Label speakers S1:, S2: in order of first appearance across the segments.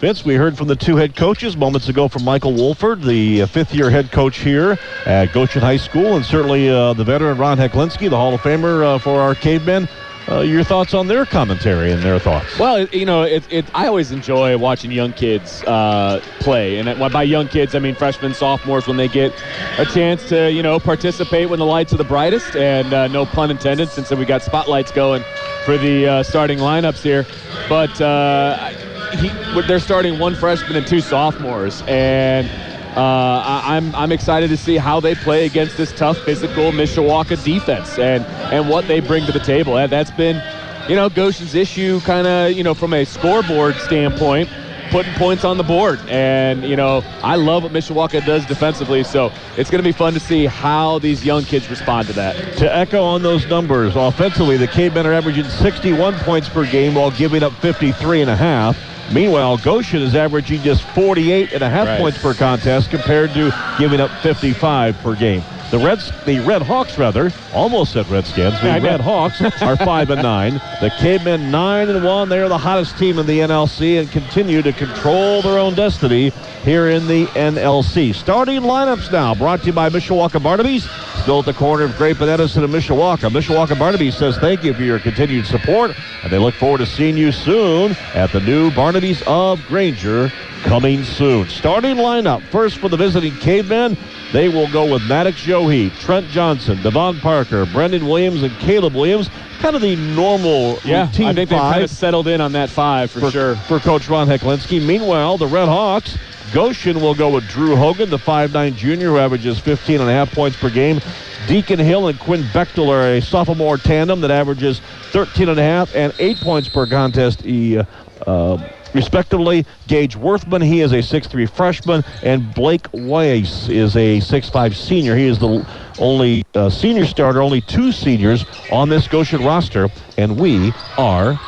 S1: Vince, we heard from the two head coaches moments ago from Michael Wolford, the uh, fifth year head coach here at Goshen High School, and certainly uh, the veteran Ron Heklinski, the Hall of Famer uh, for our cavemen. Uh, your thoughts on their commentary and their thoughts?
S2: Well, you know, it, it, I always enjoy watching young kids uh, play, and by young kids, I mean freshmen, sophomores, when they get a chance to, you know, participate when the lights are the brightest, and uh, no pun intended, since we got spotlights going for the starting lineups here. But uh, he, they're starting one freshman and two sophomores, and uh, I'm I'm excited to see how they play against this tough, physical Mishawaka defense and and what they bring to the table. That's been, you know, Goshen's issue, kind of, you know, from a scoreboard standpoint putting points on the board. And, you know, I love what Mishawaka does defensively, so it's going to be fun to see how these young kids respond to that.
S1: To echo on those numbers, offensively, the Cavemen are averaging 61 points per game while giving up 53 and a half. Meanwhile, Goshen is averaging just 48 and a half right. points per contest compared to giving up 55 per game. The Reds, the Red Hawks rather, almost said Redskins. The Red Hawks are five and nine. The Cavemen nine and one. They are the hottest team in the NLC and continue to control their own destiny here in the NLC. Starting lineups now, brought to you by Mishawaka Barnaby's. Still at the corner of and Edison and Mishawaka. Mishawaka Barnaby says thank you for your continued support, and they look forward to seeing you soon at the new Barnaby's of Granger coming soon. Starting lineup first for the visiting Cavemen. They will go with Maddox Yohe, Trent Johnson, Devon Parker, Brendan Williams, and Caleb Williams. Kind of the normal
S2: yeah,
S1: routine
S2: I think
S1: they've
S2: kind of settled in on that five for,
S1: for
S2: sure.
S1: For Coach Ron Heklinski. Meanwhile, the Red Hawks, Goshen will go with Drew Hogan, the 5'9 junior who averages 15 and a half points per game. Deacon Hill and Quinn Bechtel are a sophomore tandem that averages 13 and a half and eight points per contest. Uh, uh, respectively. Gage Worthman, he is a 6'3 freshman, and Blake Weiss is a 6'5 senior. He is the only uh, senior starter, only two seniors on this Goshen roster, and we are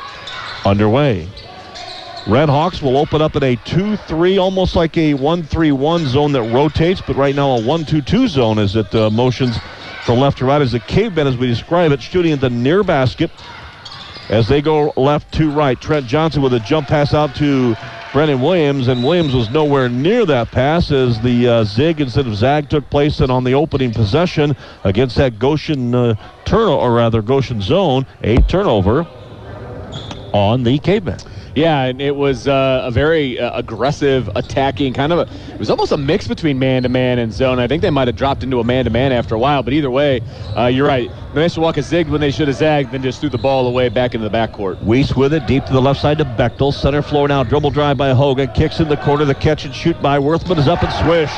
S1: underway. Red Hawks will open up in a 2-3, almost like a 1-3-1 zone that rotates, but right now a 1-2-2 zone as it uh, motions from left to right as a caveman as we describe it, shooting at the near basket as they go left to right. Trent Johnson with a jump pass out to Brendan Williams, and Williams was nowhere near that pass as the uh, zig instead of zag took place and on the opening possession against that Goshen uh, turnover, or rather Goshen zone, a turnover on the caveman.
S2: Yeah, and it was uh, a very uh, aggressive, attacking kind of a. It was almost a mix between man to man and zone. I think they might have dropped into a man to man after a while, but either way, uh, you're right. The Mishawaka zigged when they should have zagged, then just threw the ball away back into the backcourt.
S1: Weiss with it, deep to the left side to Bechtel. Center floor now, dribble drive by Hogan. Kicks in the corner, the catch and shoot by Worthman is up and swish.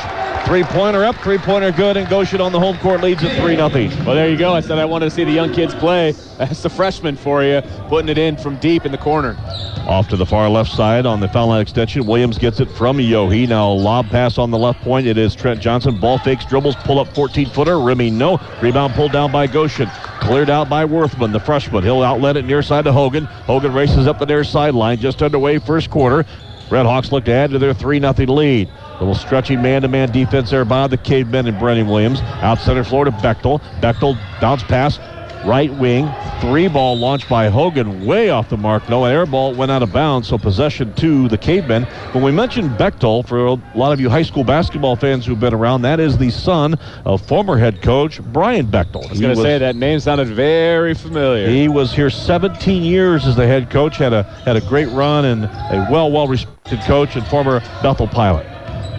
S1: Three-pointer up, three-pointer good, and Goshen on the home court leads at 3 nothing.
S2: Well, there you go. I said I wanted to see the young kids play. That's the freshman for you, putting it in from deep in the corner.
S1: Off to the far left side on the foul line extension. Williams gets it from Yohe. Now lob pass on the left point. It is Trent Johnson. Ball fakes, dribbles, pull up 14-footer. Rimming no. Rebound pulled down by Goshen. Cleared out by Worthman, the freshman. He'll outlet it near side to Hogan. Hogan races up the near sideline. Just underway first quarter. Red Hawks look to add to their 3 0 lead. Little stretchy man-to-man defense there by the Cavemen and Brendan Williams. Out center floor to Bechtel. Bechtel bounce pass right wing. Three ball launched by Hogan, way off the mark. No air ball went out of bounds, so possession to the Cavemen. When we mentioned Bechtel, for a lot of you high school basketball fans who've been around, that is the son of former head coach Brian Bechtel.
S2: I was going to say that name sounded very familiar.
S1: He was here 17 years as the head coach, had a had a great run and a well well respected coach and former Bethel pilot.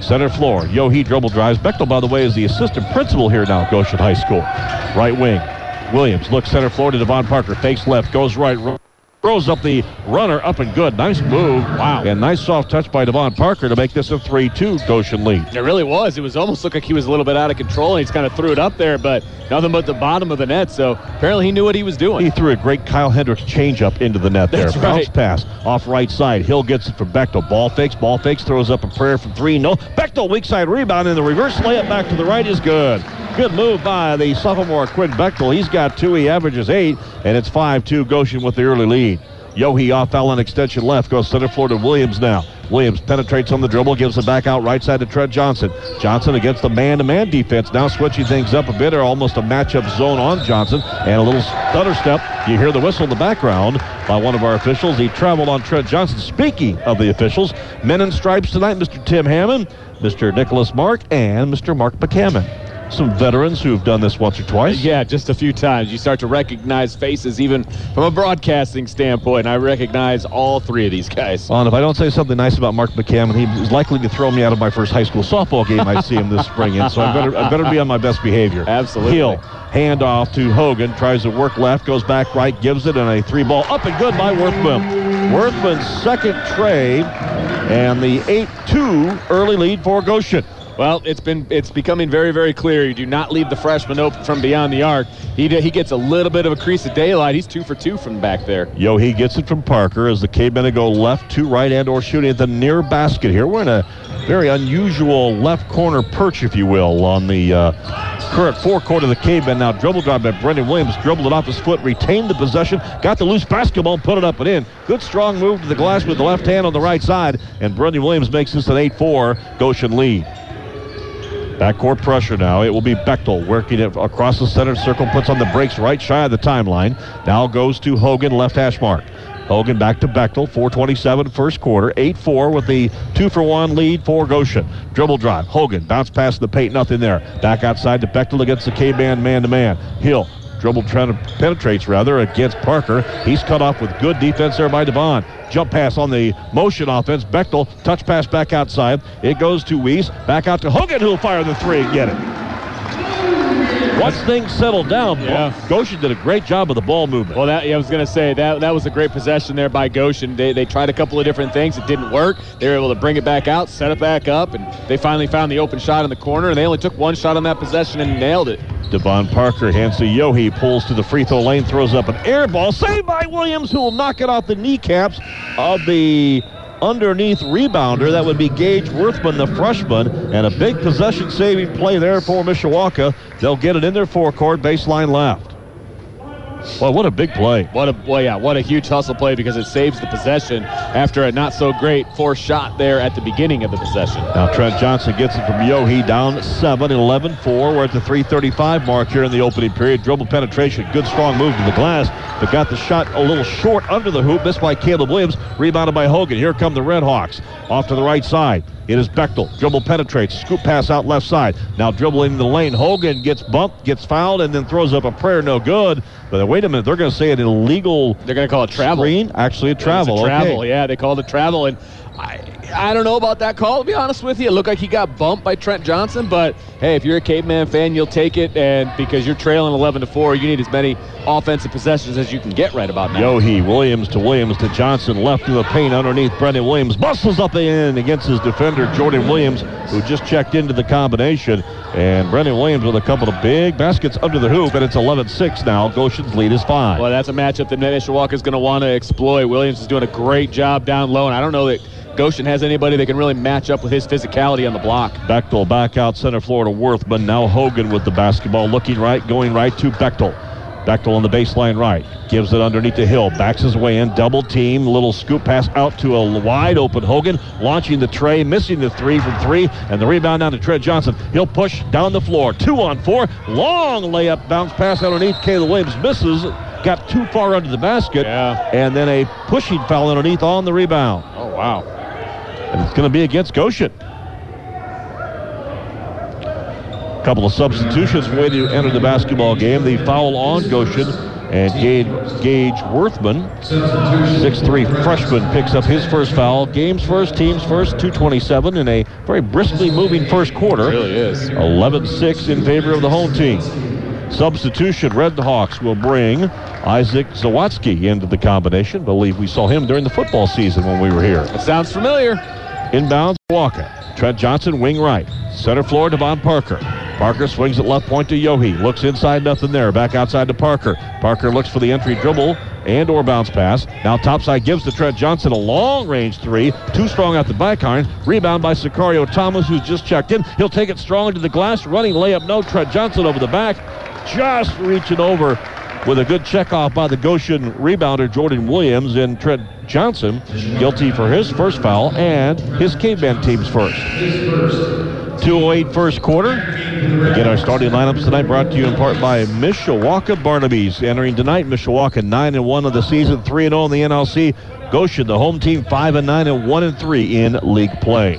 S1: Center floor, Yohe dribble drives. Bechtel, by the way, is the assistant principal here now at Goshen High School. Right wing, Williams looks center floor to Devon Parker. Fakes left, goes right, throws up the runner up and good. Nice move. Wow. And nice soft touch by Devon Parker to make this a 3-2 Goshen lead.
S2: It really was. It was almost looked like he was a little bit out of control. And he just kind of threw it up there, but nothing but the bottom of the net. So apparently he knew what he was doing.
S1: He threw a great Kyle Hendricks changeup into the net
S2: That's
S1: there.
S2: Right.
S1: Bounce pass off right side. Hill gets it from Bechtel. Ball fakes, ball fakes, throws up a prayer from three. No. Bechtel weak side rebound and the reverse layup back to the right is good. Good move by the sophomore Quinn Bechtel. He's got two. He averages eight, and it's 5-2 Goshen with the early lead. Yohe off on extension left. Goes center floor to Williams now. Williams penetrates on the dribble, gives it back out right side to Trent Johnson. Johnson against the man-to-man defense, now switching things up a bit, or almost a matchup zone on Johnson, and a little stutter step. You hear the whistle in the background by one of our officials. He traveled on Trent Johnson. Speaking of the officials, men in stripes tonight, Mr. Tim Hammond, Mr. Nicholas Mark, and Mr. Mark McCammon some veterans who've done this once or twice.
S2: Yeah, just a few times. You start to recognize faces even from a broadcasting standpoint. I recognize all three of these guys.
S1: Well, and if I don't say something nice about Mark McCammon, he's likely to throw me out of my first high school softball game I see him this spring in, so I better, I better be on my best behavior.
S2: Absolutely.
S1: Hill, handoff to Hogan, tries to work left, goes back right, gives it, and a three ball up and good by Worthman. Worthman's second tray, and the 8-2 early lead for Goshen.
S2: Well, it's been it's becoming very very clear. You do not leave the freshman open from beyond the arc. He he gets a little bit of a crease of daylight. He's two for two from back there.
S1: Yohe gets it from Parker as the Cavemen go left to right and or shooting at the near basket here. We're in a very unusual left corner perch, if you will, on the uh, current forecourt of the Cavemen. Now dribble drive by Brendan Williams, dribbled it off his foot, retained the possession, got the loose basketball, put it up and in. Good strong move to the glass with the left hand on the right side, and Brendan Williams makes this an 8-4 Goshen lead. Backcourt pressure now. It will be Bechtel working it across the center circle, puts on the brakes right shy of the timeline. Now goes to Hogan, left hash mark. Hogan back to Bechtel, 427 first quarter, 8-4 with the two for one lead for Goshen. Dribble drive, Hogan, bounce past the paint, nothing there. Back outside to Bechtel against the K-band man-to-man. Hill dribble trying to penetrates rather against Parker. He's cut off with good defense there by Devon. Jump pass on the motion offense. Bechtel touch pass back outside. It goes to Weiss. Back out to Hogan who'll fire the three and get it. Once things settled down, yeah. Goshen did a great job of the ball movement.
S2: Well, that, yeah, I was going to say that that was a great possession there by Goshen. They, they tried a couple of different things. It didn't work. They were able to bring it back out, set it back up, and they finally found the open shot in the corner, and they only took one shot on that possession and nailed it.
S1: Devon Parker hands to Yohe, pulls to the free throw lane, throws up an air ball, saved by Williams, who will knock it off the kneecaps of the underneath rebounder. That would be Gage Worthman, the freshman, and a big possession saving play there for Mishawaka. They'll get it in their forecourt, baseline left. Well, what a big play.
S2: What a well, yeah, what a huge hustle play because it saves the possession after a not so great forced shot there at the beginning of the possession.
S1: Now Trent Johnson gets it from Yohe down 7, 11 4. We're at the 335 mark here in the opening period. Dribble penetration, good strong move to the glass, but got the shot a little short under the hoop, missed by Caleb Williams, rebounded by Hogan. Here come the Red Hawks off to the right side. It is Bechtel. Dribble penetrates. Scoop pass out left side. Now dribbling in the lane. Hogan gets bumped, gets fouled, and then throws up a prayer. No good. But wait a minute. They're going to say an illegal.
S2: They're going to call it travel.
S1: Screen. Actually, a travel.
S2: A travel.
S1: Okay.
S2: Yeah, they called it travel. And I, I don't know about that call, to be honest with you. It looked like he got bumped by Trent Johnson, but hey, if you're a caveman fan, you'll take it. And because you're trailing 11 to 4, you need as many offensive possessions as you can get right about now.
S1: Yohe Williams to Williams to Johnson, left in the paint underneath Brendan Williams. Bustles up the end against his defender, Jordan Williams, who just checked into the combination. And Brendan Williams with a couple of big baskets under the hoop, and it's 11 6 now. Goshen's lead is five.
S2: Well, that's a matchup that Mishawaka is going to want to exploit. Williams is doing a great job down low, and I don't know that Goshen has anybody that can really match up with his physicality on the block.
S1: Bechtel back out center floor to Worthman. Now Hogan with the basketball, looking right, going right to Bechtel. Bechtel on the baseline right. Gives it underneath the hill. Backs his way in. Double team. Little scoop pass out to a wide open Hogan. Launching the tray. Missing the three from three. And the rebound down to Trent Johnson. He'll push down the floor. Two on four. Long layup bounce pass underneath. Caleb Williams misses. Got too far under the basket.
S2: Yeah.
S1: And then a pushing foul underneath on the rebound.
S2: Oh, wow.
S1: And it's going to be against Goshen. A couple of substitutions way to enter the basketball game. The foul on Goshen and Gage, Gage Worthman, 6'3 freshman, picks up his first foul. Game's first, team's first, 227 in a very briskly moving first quarter.
S2: It really is.
S1: 11-6 in favor of the home team. Substitution, Red Hawks will bring Isaac Sawatsky into the combination. believe we saw him during the football season when we were here.
S2: It sounds familiar.
S1: Inbounds, Walker. Trent Johnson, wing right. Center floor, Devon Parker. Parker swings at left point to Yohe. Looks inside, nothing there. Back outside to Parker. Parker looks for the entry dribble and or bounce pass. Now topside gives to Trent Johnson a long range three. Too strong at the back iron. Rebound by Sicario Thomas, who's just checked in. He'll take it strong into the glass. Running layup, no. Trent Johnson over the back. Just reaching over with a good check off by the Goshen rebounder Jordan Williams and Trent Johnson guilty for his first foul and his caveman team's first. 208 first quarter. Again, our starting lineups tonight brought to you in part by Mishawaka Barnaby's. Entering tonight, Mishawaka 9 and 1 of the season, 3 and 0 in the NLC. Goshen, the home team, 5 and 9 and 1 and 3 in league play.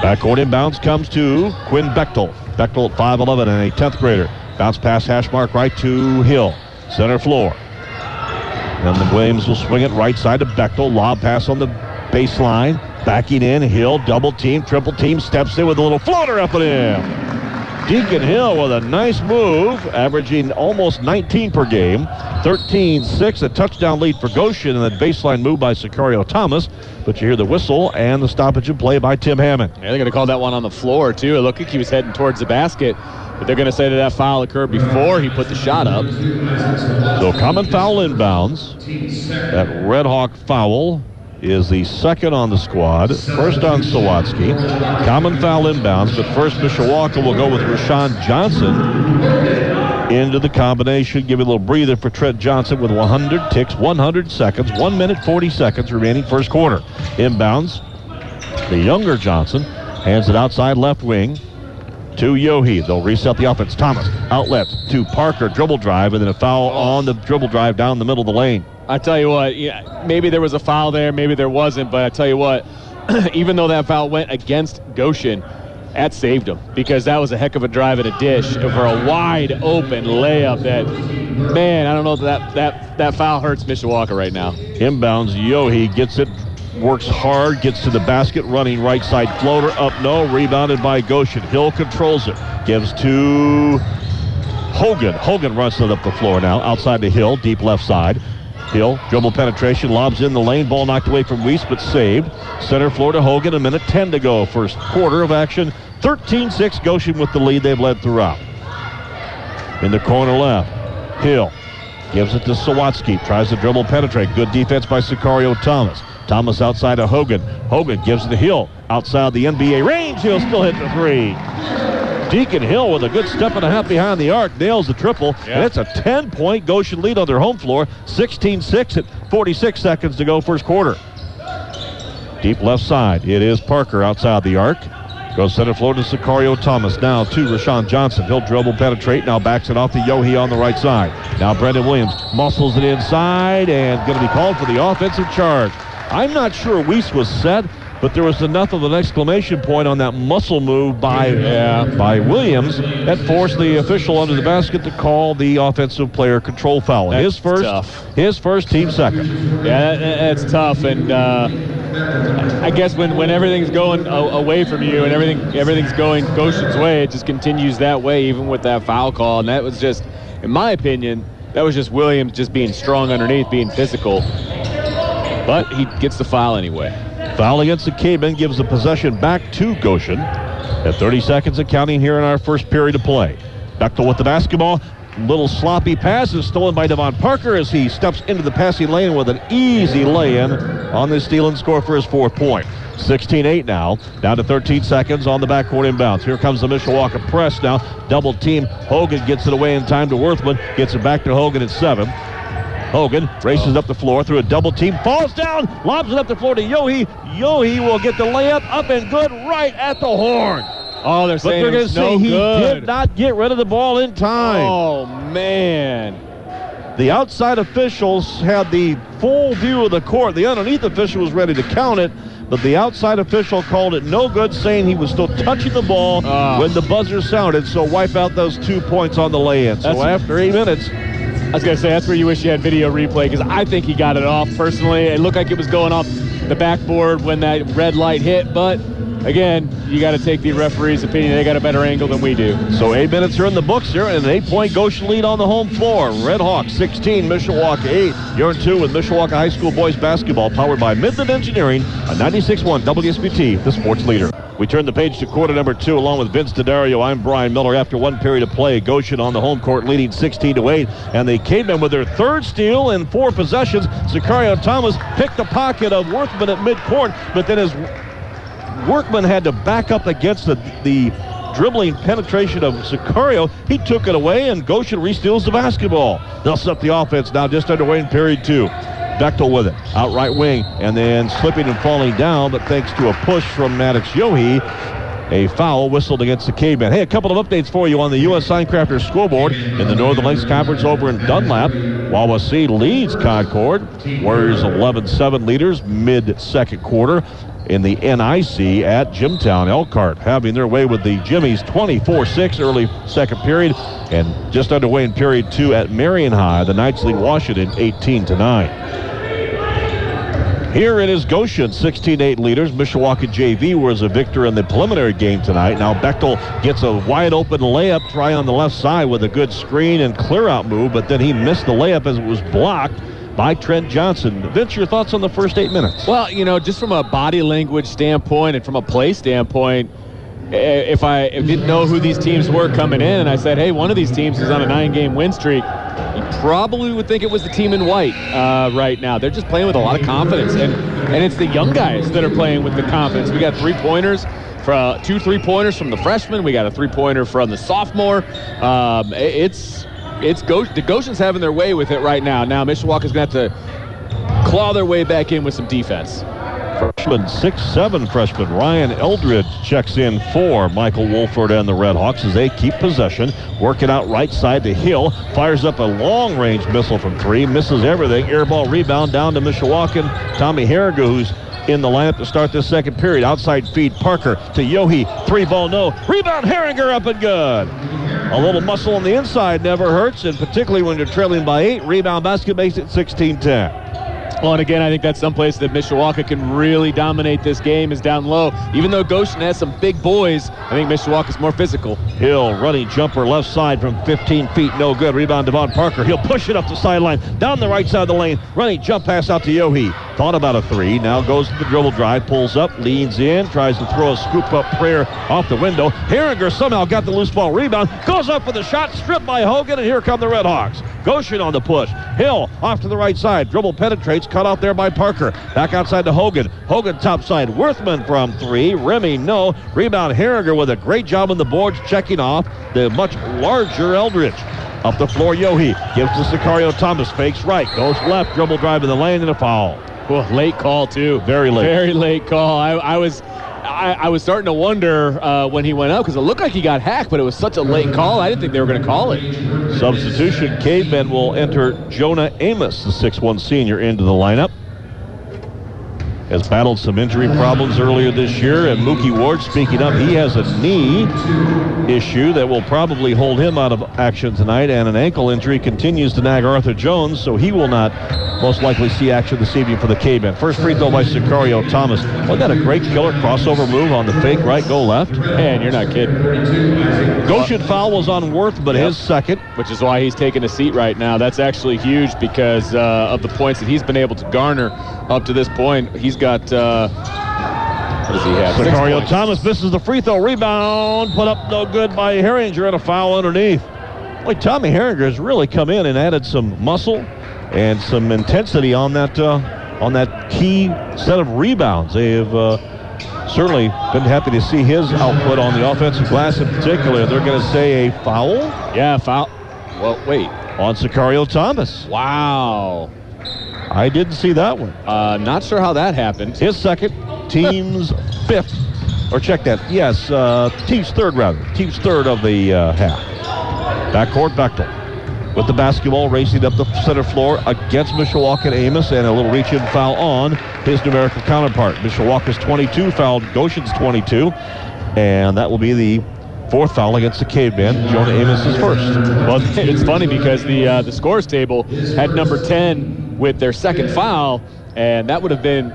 S1: Backcourt inbounds comes to Quinn Bechtel. Bechtel at 5'11 and a 10th grader. Bounce pass hash mark right to Hill. Center floor. And the Williams will swing it right side to Bechtel. Lob pass on the baseline. Backing in. Hill double team, triple team. Steps in with a little floater up and in. Deacon Hill with a nice move, averaging almost 19 per game. 13-6, a touchdown lead for Goshen, and that baseline move by Sicario Thomas. But you hear the whistle and the stoppage of play by Tim Hammond.
S2: Yeah, they're going to call that one on the floor, too. It looked like he was heading towards the basket, but they're going to say that that foul occurred before he put the shot up.
S1: So common foul inbounds. That Red Hawk foul is the second on the squad. First on Sawatsky. Common foul inbounds, but first Mishawaka will go with Rashawn Johnson into the combination. Give it a little breather for Trent Johnson with 100 ticks, 100 seconds, 1 minute 40 seconds remaining first quarter. Inbounds. The younger Johnson hands it outside left wing to Yohe. They'll reset the offense. Thomas outlet to Parker, dribble drive, and then a foul on the dribble drive down the middle of the lane.
S2: I tell you what, yeah, maybe there was a foul there, maybe there wasn't, but I tell you what, even though that foul went against Goshen, that saved him because that was a heck of a drive at a dish for a wide open layup. That man, I don't know if that that that foul hurts Mishawaka right now.
S1: Inbounds, Yohe gets it, works hard, gets to the basket, running right side floater up, no, rebounded by Goshen. Hill controls it, gives to Hogan. Hogan runs it up the floor now, outside the Hill, deep left side. Hill, dribble penetration, lobs in the lane, ball knocked away from Weiss, but saved. Center floor to Hogan, a minute 10 to go. First quarter of action, 13-6, Goshen with the lead they've led throughout. In the corner left, Hill gives it to Sawatsky, tries to dribble penetrate. Good defense by Sicario Thomas. Thomas outside of Hogan. Hogan gives it to Hill outside the NBA range. He'll still hit the three. Deacon Hill with a good step and a half behind the arc nails the triple.
S2: Yeah.
S1: And it's a 10-point Goshen lead on their home floor. 16-6 at 46 seconds to go first quarter. Deep left side. It is Parker outside the arc. Goes center floor to Sicario Thomas. Now to Rashawn Johnson. He'll dribble, penetrate. Now backs it off to Yohe on the right side. Now Brendan Williams muscles it inside and going to be called for the offensive charge. I'm not sure Weiss was set, but there was enough of an exclamation point on that muscle move by
S2: Yeah.
S1: by Williams that forced the official under the basket to call the offensive player control foul.
S2: That's
S1: his first,
S2: tough.
S1: his first, team second.
S2: Yeah, that, that's tough, and uh, I guess when, when everything's going away from you and everything everything's going Goshen's way, it just continues that way, even with that foul call. And that was just, in my opinion, that was just Williams just being strong underneath, being physical. But he gets the foul anyway.
S1: Foul against the Cavemen gives the possession back to Goshen. At 30 seconds of counting here in our first period of play. Bechtel with the basketball. Little sloppy pass is stolen by Devon Parker as he steps into the passing lane with an easy lay-in on the steal and score for his fourth point. 16-8 now, down to 13 seconds on the backcourt inbounds. Here comes the Mishawaka press now. Double team. Hogan gets it away in time to Worthman. Gets it back to Hogan at seven. Hogan races up the floor through a double team, falls down, lobs it up the floor to Yohe. Yohe will get the layup up and good right at the horn.
S2: Oh, they're saying
S1: But
S2: they're
S1: going to
S2: was
S1: say
S2: no
S1: he
S2: good.
S1: did not get rid of the ball in time.
S2: Oh man.
S1: The outside officials had the full view of the court. The underneath official was ready to count it, but the outside official called it no good, saying he was still touching the ball
S2: Ah.
S1: when the buzzer sounded. So wipe out those two points on the lay-in. So after eight minutes,
S2: I was gonna say that's where you wish you had video replay because I think he got it off personally. It looked like it was going off the backboard when that red light hit, but again, you got to take the referee's opinion. They got a better angle than we do.
S1: So eight minutes are in the books here, and an eight-point Goshen lead on the home floor. Red Hawks 16, Mishawaka 8. You're in two with Mishawaka High School boys basketball, powered by Midland Engineering a 96-1 WSBT, the sports leader. We turn the page to quarter number two, along with Vince DeDario. I'm Brian Miller. After one period of play, Goshen on the home court, leading 16 to 8, and the Cavemen with their third steal in four possessions. Sicario Thomas picked the pocket of Worthman at midcourt, but then his Worthman had to back up against the, the dribbling penetration of Sicario. He took it away, and Goshen re-steals the basketball. They'll set the offense now just underway in period two. Bechtel with it, out right wing, and then slipping and falling down, but thanks to a push from Maddox Yohe, a foul whistled against the Cavemen. Hey, a couple of updates for you on the U.S. Signcrafters scoreboard in the Northern Lakes Conference over in Dunlap. Wawasee leads Concord. Warriors 11-7 leaders mid-second quarter in the NIC at Jimtown. Elkhart having their way with the Jimmies 24-6 early second period and just underway in period two at Marion High. The Knights lead Washington 18 to 9. Here it is Goshen, 16-8 leaders. Mishawaka JV was a victor in the preliminary game tonight. Now Bechtel gets a wide open layup try on the left side with a good screen and clear out move, but then he missed the layup as it was blocked by Trent Johnson. Vince, your thoughts on the first eight minutes?
S2: Well, you know, just from a body language standpoint and from a play standpoint, eh, if I didn't know who these teams were coming in and I said, hey, one of these teams is on a nine-game win streak, you probably would think it was the team in white uh, right now. They're just playing with a lot of confidence, and and it's the young guys that are playing with the confidence. We got three pointers. For, uh, two three pointers from the freshman. We got a three pointer from the sophomore. Um, it's it's Go- the Goshen's having their way with it right now. Now Mishawaka's going to have to claw their way back in with some defense.
S1: Freshman, six-seven freshman Ryan Eldridge checks in for Michael Wolford and the Redhawks as they keep possession. Working out right side to Hill. Fires up a long-range missile from three. Misses everything. Airball rebound down to Mishawaka. Tommy Harriger, who's in the lineup to start this second period. Outside feed Parker to Yohe. Three ball no. Rebound Herringer up and good. A little muscle on the inside never hurts, and particularly when you're trailing by eight. Rebound basket makes it 16-10.
S2: Well, and again, I think that's someplace that Mishawaka can really dominate this game is down low. Even though Goshen has some big boys, I think Mishawaka's more physical.
S1: Hill running jumper left side from 15 feet, no good. Rebound Devon Parker. He'll push it up the sideline, down the right side of the lane. Running jump pass out to Yohe. Thought about a three. Now goes to the dribble drive, pulls up, leans in, tries to throw a scoop up prayer off the window. Herringer somehow got the loose ball rebound, goes up for the shot, stripped by Hogan, and here come the Redhawks. Goshen on the push. Hill off to the right side. Dribble penetrates, cut out there by Parker. Back outside to Hogan. Hogan top side. Worthman from three. Remy no. Rebound Herringer with a great job on the boards, checking off the much larger Eldridge. Up the floor, Yohe gives to Sicario Thomas. Fakes right, goes left, dribble drive in the lane, and a foul.
S2: Well, late call too.
S1: Very late.
S2: Very late call. I, I was I, I, was starting to wonder uh, when he went up because it looked like he got hacked, but it was such a late call. I didn't think they were going to call it.
S1: Substitution, Cavemen will enter Jonah Amos, the 6'1 senior, into the lineup has battled some injury problems earlier this year. And Mookie Ward, speaking up, he has a knee issue that will probably hold him out of action tonight. And an ankle injury continues to nag Arthur Jones, so he will not most likely see action this evening for the Cavemen. First free throw by Sicario Thomas. Well, that a great killer crossover move on the fake right, go left.
S2: Man, you're not kidding.
S1: Goshen foul was on Worth, but yep. his second.
S2: Which is why he's taking a seat right now. That's actually huge because uh, of the points that he's been able to garner up to this point. He's got. Uh, what does he have?
S1: Sicario Thomas misses the free throw rebound. Put up no good by Herringer and a foul underneath. Boy, Tommy Herringer has really come in and added some muscle and some intensity on that uh, on that key set of rebounds. They have uh, certainly been happy to see his output on the offensive glass in particular. They're going to say a foul.
S2: Yeah, foul. Well, wait.
S1: On Sicario Thomas.
S2: Wow.
S1: I didn't see that one.
S2: Uh, not sure how that happened.
S1: His second, team's fifth. Or check that. Yes, uh, team's third, rather. Team's third of the uh, half. Backcourt Bechtel with the basketball racing up the center floor against Mishawaka Amos and a little reach-in foul on his numerical counterpart. Mishawaka's 22 fouled Goshen's 22, and that will be the fourth foul against the caveman. Jonah Amos is first.
S2: Well, it's funny because the uh, the scores table had number 10 with their second foul, and that would have been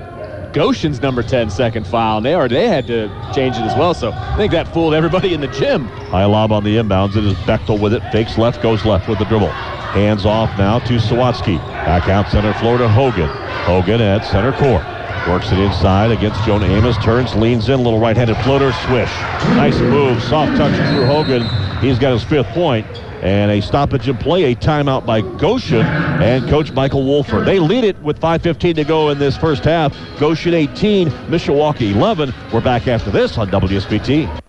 S2: Goshen's number 10 second foul, and they are they had to change it as well. So I think that fooled everybody in the gym.
S1: High lob on the inbounds. It is Bechtel with it. Fakes left, goes left with the dribble. Hands off now to Sawatsky. Back out center floor to Hogan. Hogan at center court. Works it inside against Jonah Amos. Turns, leans in, little right-handed floater, swish. Nice move, soft touch through Hogan. He's got his fifth point and a stoppage in play, a timeout by Goshen and Coach Michael Wolford. They lead it with 5.15 to go in this first half. Goshen 18, Mishawaka 11. We're back after this on WSBT.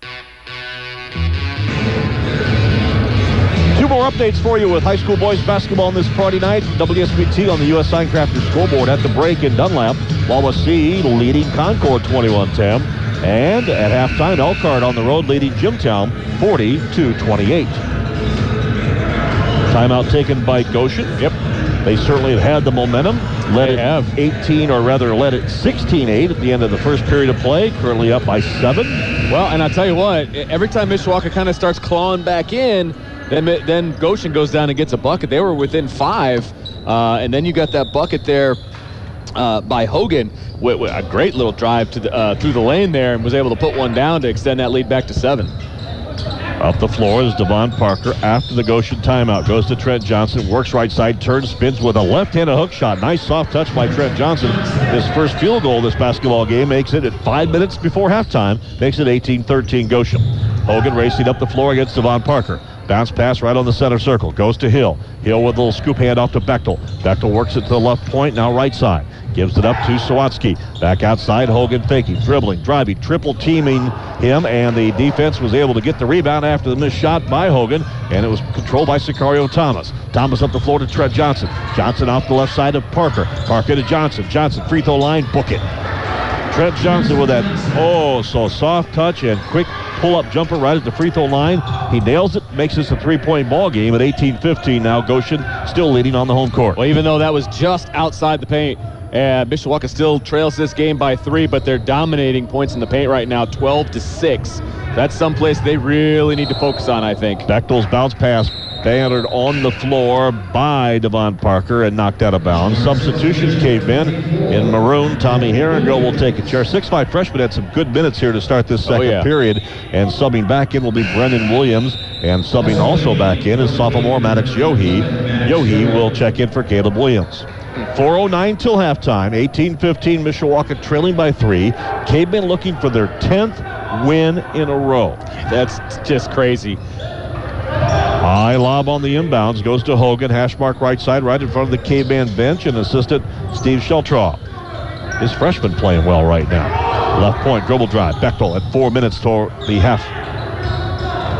S1: Two more updates for you with high school boys basketball on this Friday night. WSBT on the U.S. Signcrafter scoreboard at the break in Dunlap. Wawasee leading Concord 21-10. And at halftime, Elkhart on the road leading Jimtown 40 to 28. Timeout taken by Goshen.
S2: Yep.
S1: They certainly have had the momentum. Led it
S2: have.
S1: 18, or rather led it 16-8 at the end of the first period of play. Currently up by seven.
S2: Well, and I'll tell you what, every time Mishawaka kind of starts clawing back in, then then Goshen goes down and gets a bucket. They were within five, uh, and then you got that bucket there uh, by Hogan with, with a great little drive to the, uh, through the lane there, and was able to put one down to extend that lead back to seven.
S1: Up the floor is Devon Parker after the Goshen timeout. Goes to Trent Johnson, works right side, turns, spins with a left-handed hook shot. Nice soft touch by Trent Johnson. His first field goal this basketball game makes it at five minutes before halftime. Makes it 18-13 Goshen. Hogan racing up the floor against Devon Parker. Bounce pass right on the center circle. Goes to Hill. Hill with a little scoop hand off to Bechtel. Bechtel works it to the left point, now right side. Gives it up to Sawatsky. Back outside, Hogan faking, dribbling, driving, triple teaming him, and the defense was able to get the rebound after the missed shot by Hogan, and it was controlled by Sicario Thomas. Thomas up the floor to Trent Johnson. Johnson off the left side of Parker. Parker to Johnson. Johnson, free throw line, book it. Trent Johnson with that, oh, so soft touch and quick pull-up jumper right at the free throw line. He nails it, makes this a three-point ball game at 18-15 now. Goshen still leading on the home court.
S2: Well, even though that was just outside the paint, uh, Mishawaka still trails this game by three, but they're dominating points in the paint right now, 12 to six. That's someplace they really need to focus on, I think.
S1: Bechtel's bounce pass battered on the floor by Devon Parker and knocked out of bounds. Substitutions came in. In maroon, Tommy Herringer will take a chair. 6'5 freshman had some good minutes here to start this second
S2: yeah.
S1: period. And subbing back in will be Brendan Williams. And subbing also back in is sophomore Maddox Yohe. Yohe will check in for Caleb Williams. 4.09 till halftime. 18-15 Mishawaka trailing by three. Cavemen looking for their 10th win in a row.
S2: That's just crazy.
S1: High lob on the inbounds goes to Hogan. Hash mark right side, right in front of the K-Band bench, and assistant Steve Sheltraw. His freshman playing well right now. Left point, dribble drive. Bechtel at four minutes toward the half.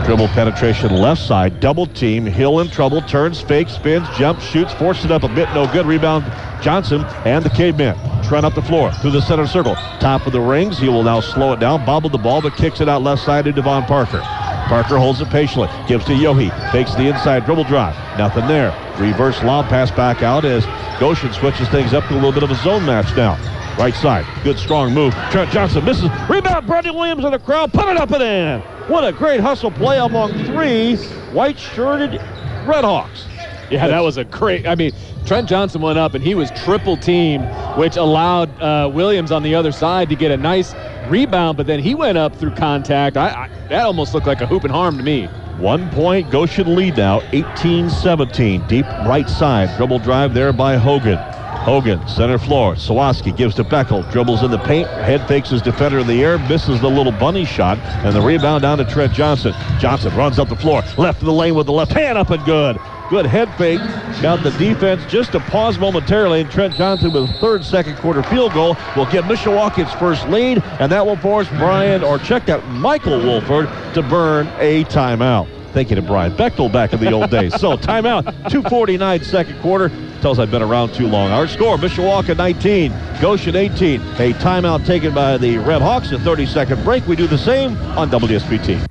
S1: Dribble penetration left side, double team. Hill in trouble, turns, fake, spins, jumps, shoots, forces it up a bit, no good. Rebound Johnson and the Cavemen. Trent up the floor through the center circle. Top of the rings. He will now slow it down, bobble the ball, but kicks it out left side to Devon Parker. Parker holds it patiently, gives to Yohe, fakes the inside dribble drive. Nothing there. Reverse lob pass back out as Goshen switches things up to a little bit of a zone match now. Right side, good strong move. Trent Johnson misses. Rebound, Brendan Williams in the crowd. Put it up and in. What a great hustle play among three white-shirted Redhawks.
S2: Yeah, that was a great. I mean, Trent Johnson went up and he was triple teamed, which allowed uh, Williams on the other side to get a nice rebound. But then he went up through contact. I, I, that almost looked like a hoop and harm to me.
S1: One point Goshen lead now, 18-17. Deep right side, dribble drive there by Hogan. Hogan, center floor. Sawatsky gives to Bechtel, dribbles in the paint, head fakes his defender in the air, misses the little bunny shot, and the rebound down to Trent Johnson. Johnson runs up the floor, left of the lane with the left hand up and good. Good head fake. Got the defense just to pause momentarily, and Trent Johnson with a third second quarter field goal will give Mishawaka its first lead, and that will force Brian, or check that, Michael Wolford to burn a timeout. Thinking of Brian Bechtel back in the old days. So timeout, 249 second quarter. Tells I've been around too long. Our score, Mishawaka 19, Goshen 18. A timeout taken by the Red Hawks. A 30-second break. We do the same on WSBT.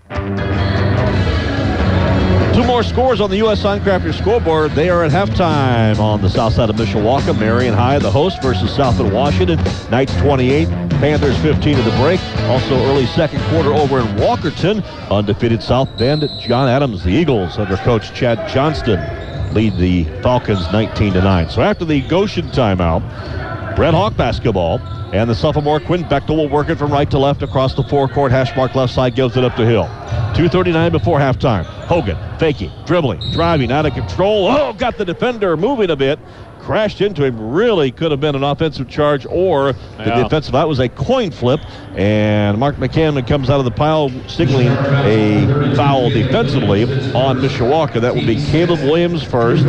S1: Two more scores on the U.S. Signcrafter scoreboard. They are at halftime on the south side of Mishawaka. Marion High, the host, versus South Bend Washington. Knights 28, Panthers 15 at the break. Also early second quarter over in Walkerton. Undefeated South Bend, John Adams, the Eagles, under coach Chad Johnston, lead the Falcons 19 to 9. So after the Goshen timeout, Red Hawk basketball. And the sophomore Quinn Bechtel will work it from right to left across the forecourt. Hash mark left side gives it up to Hill. 2.39 before halftime. Hogan faking, dribbling, driving, out of control. Oh, got the defender moving a bit. Crashed into him. Really could have been an offensive charge or the
S2: Yeah.
S1: defensive. That was a coin flip. And Mark McCammon comes out of the pile signaling a foul defensively on Mishawaka. That will be Caleb Williams first,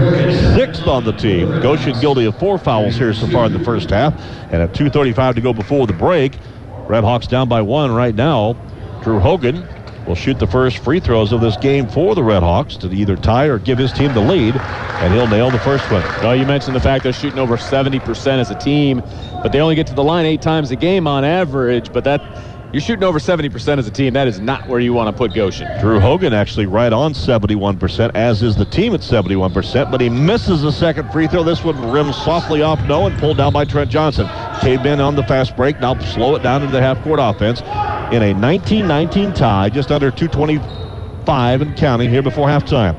S1: sixth on the team. Goshen guilty of four fouls here so far in the first half. And at 2.35 to go before the break, Red Hawks down by one right now. Drew Hogan will shoot the first free throws of this game for the Redhawks to either tie or give his team the lead, and he'll nail the first one.
S2: Well, you mentioned the fact they're shooting over 70% as a team, but they only get to the line eight times a game on average, but that you're shooting over 70% as a team. That is not where you want to put Goshen.
S1: Drew Hogan actually right on 71%, as is the team at 71%, but he misses the second free throw. This one rims softly off no and pulled down by Trent Johnson. Cavemen on the fast break. Now slow it down into the half court offense in a 19-19 tie, just under 225 and counting here before halftime.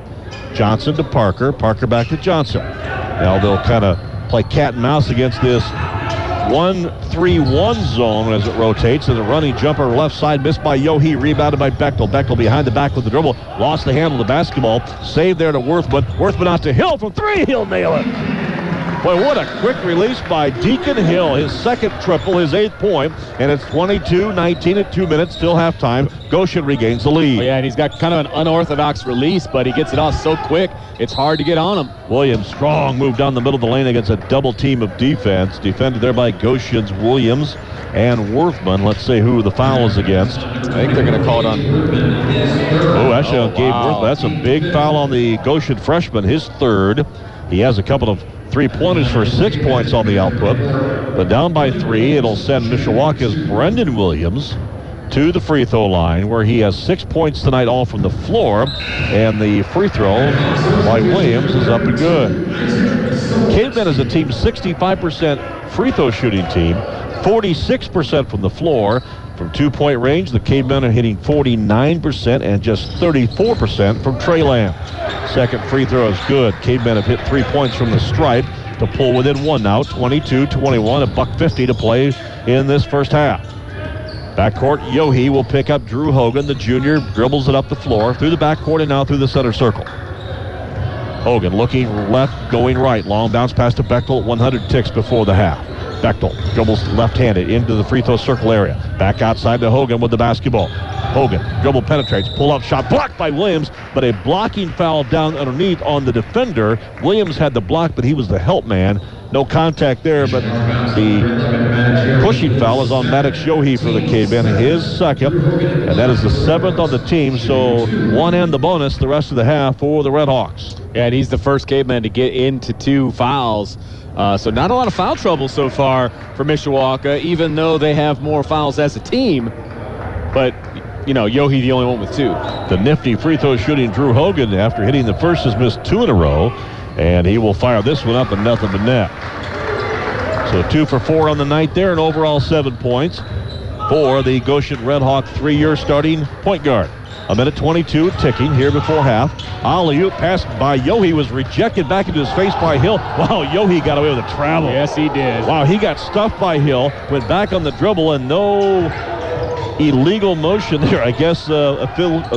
S1: Johnson to Parker. Parker back to Johnson. Now they'll kind of play cat and mouse against this 1-3-1 zone as it rotates. And a running jumper left side missed by Yohe, rebounded by Bechtel. Bechtel behind the back with the dribble. Lost the handle of the basketball. Saved there to Worthman. Worthman out to Hill from three. He'll nail it. Boy, what a quick release by Deacon Hill. His second triple, his eighth point, and it's 22-19 at two minutes, still halftime. Goshen regains the lead.
S2: Oh, yeah, and he's got kind of an unorthodox release, but he gets it off so quick, it's hard to get on him.
S1: Williams, strong move down the middle of the lane against a double team of defense. Defended there by Goshen's Williams and Worthman. Let's see who the foul is against.
S2: I think they're going to call it on.
S1: Oh, actually, oh, on Gage wow. Worthman. That's a big foul on the Goshen freshman, his third. He has a couple of three-pointers for six points on the output. But down by three, it'll send Mishawaka's Brendan Williams to the free throw line where he has six points tonight all from the floor. And the free throw by Williams is up and good. Cavemen is a team 65% free throw shooting team, 46% from the floor. From two-point range, the Cavemen are hitting 49% and just 34% from Trey Lamb. Second free throw is good. Cavemen have hit three points from the stripe to pull within one now, 22-21, a buck 50 to play in this first half. Backcourt, Yohe will pick up Drew Hogan. The junior dribbles it up the floor through the backcourt and now through the center circle. Hogan looking left, going right. Long bounce pass to Bechtel, 100 ticks before the half. Bechtel dribbles left-handed into the free throw circle area. Back outside to Hogan with the basketball. Hogan dribble penetrates, pull-up shot blocked by Williams, but a blocking foul down underneath on the defender. Williams had the block, but he was the help man. No contact there, but the pushing foul is on Maddox Yohe for the Cavemen, his second, and that is the seventh on the team. So one and the bonus the rest of the half for the Redhawks.
S2: Yeah, and he's the first Caveman to get into two fouls. Uh, so not a lot of foul trouble so far for Mishawaka, even though they have more fouls as a team. But, you know, Yohe the only one with two.
S1: The nifty free throw shooting Drew Hogan after hitting the first has missed two in a row. And he will fire this one up and nothing but net. So two for four on the night there and overall seven points for the Goshen Redhawk three-year starting point guard. A minute 22 ticking here before half. Alley-oop pass by Yohe was rejected back into his face by Hill. Wow, Yohe got away with a travel.
S2: Yes, he did.
S1: Wow, he got stuffed by Hill, went back on the dribble, and no illegal motion there, I guess, uh,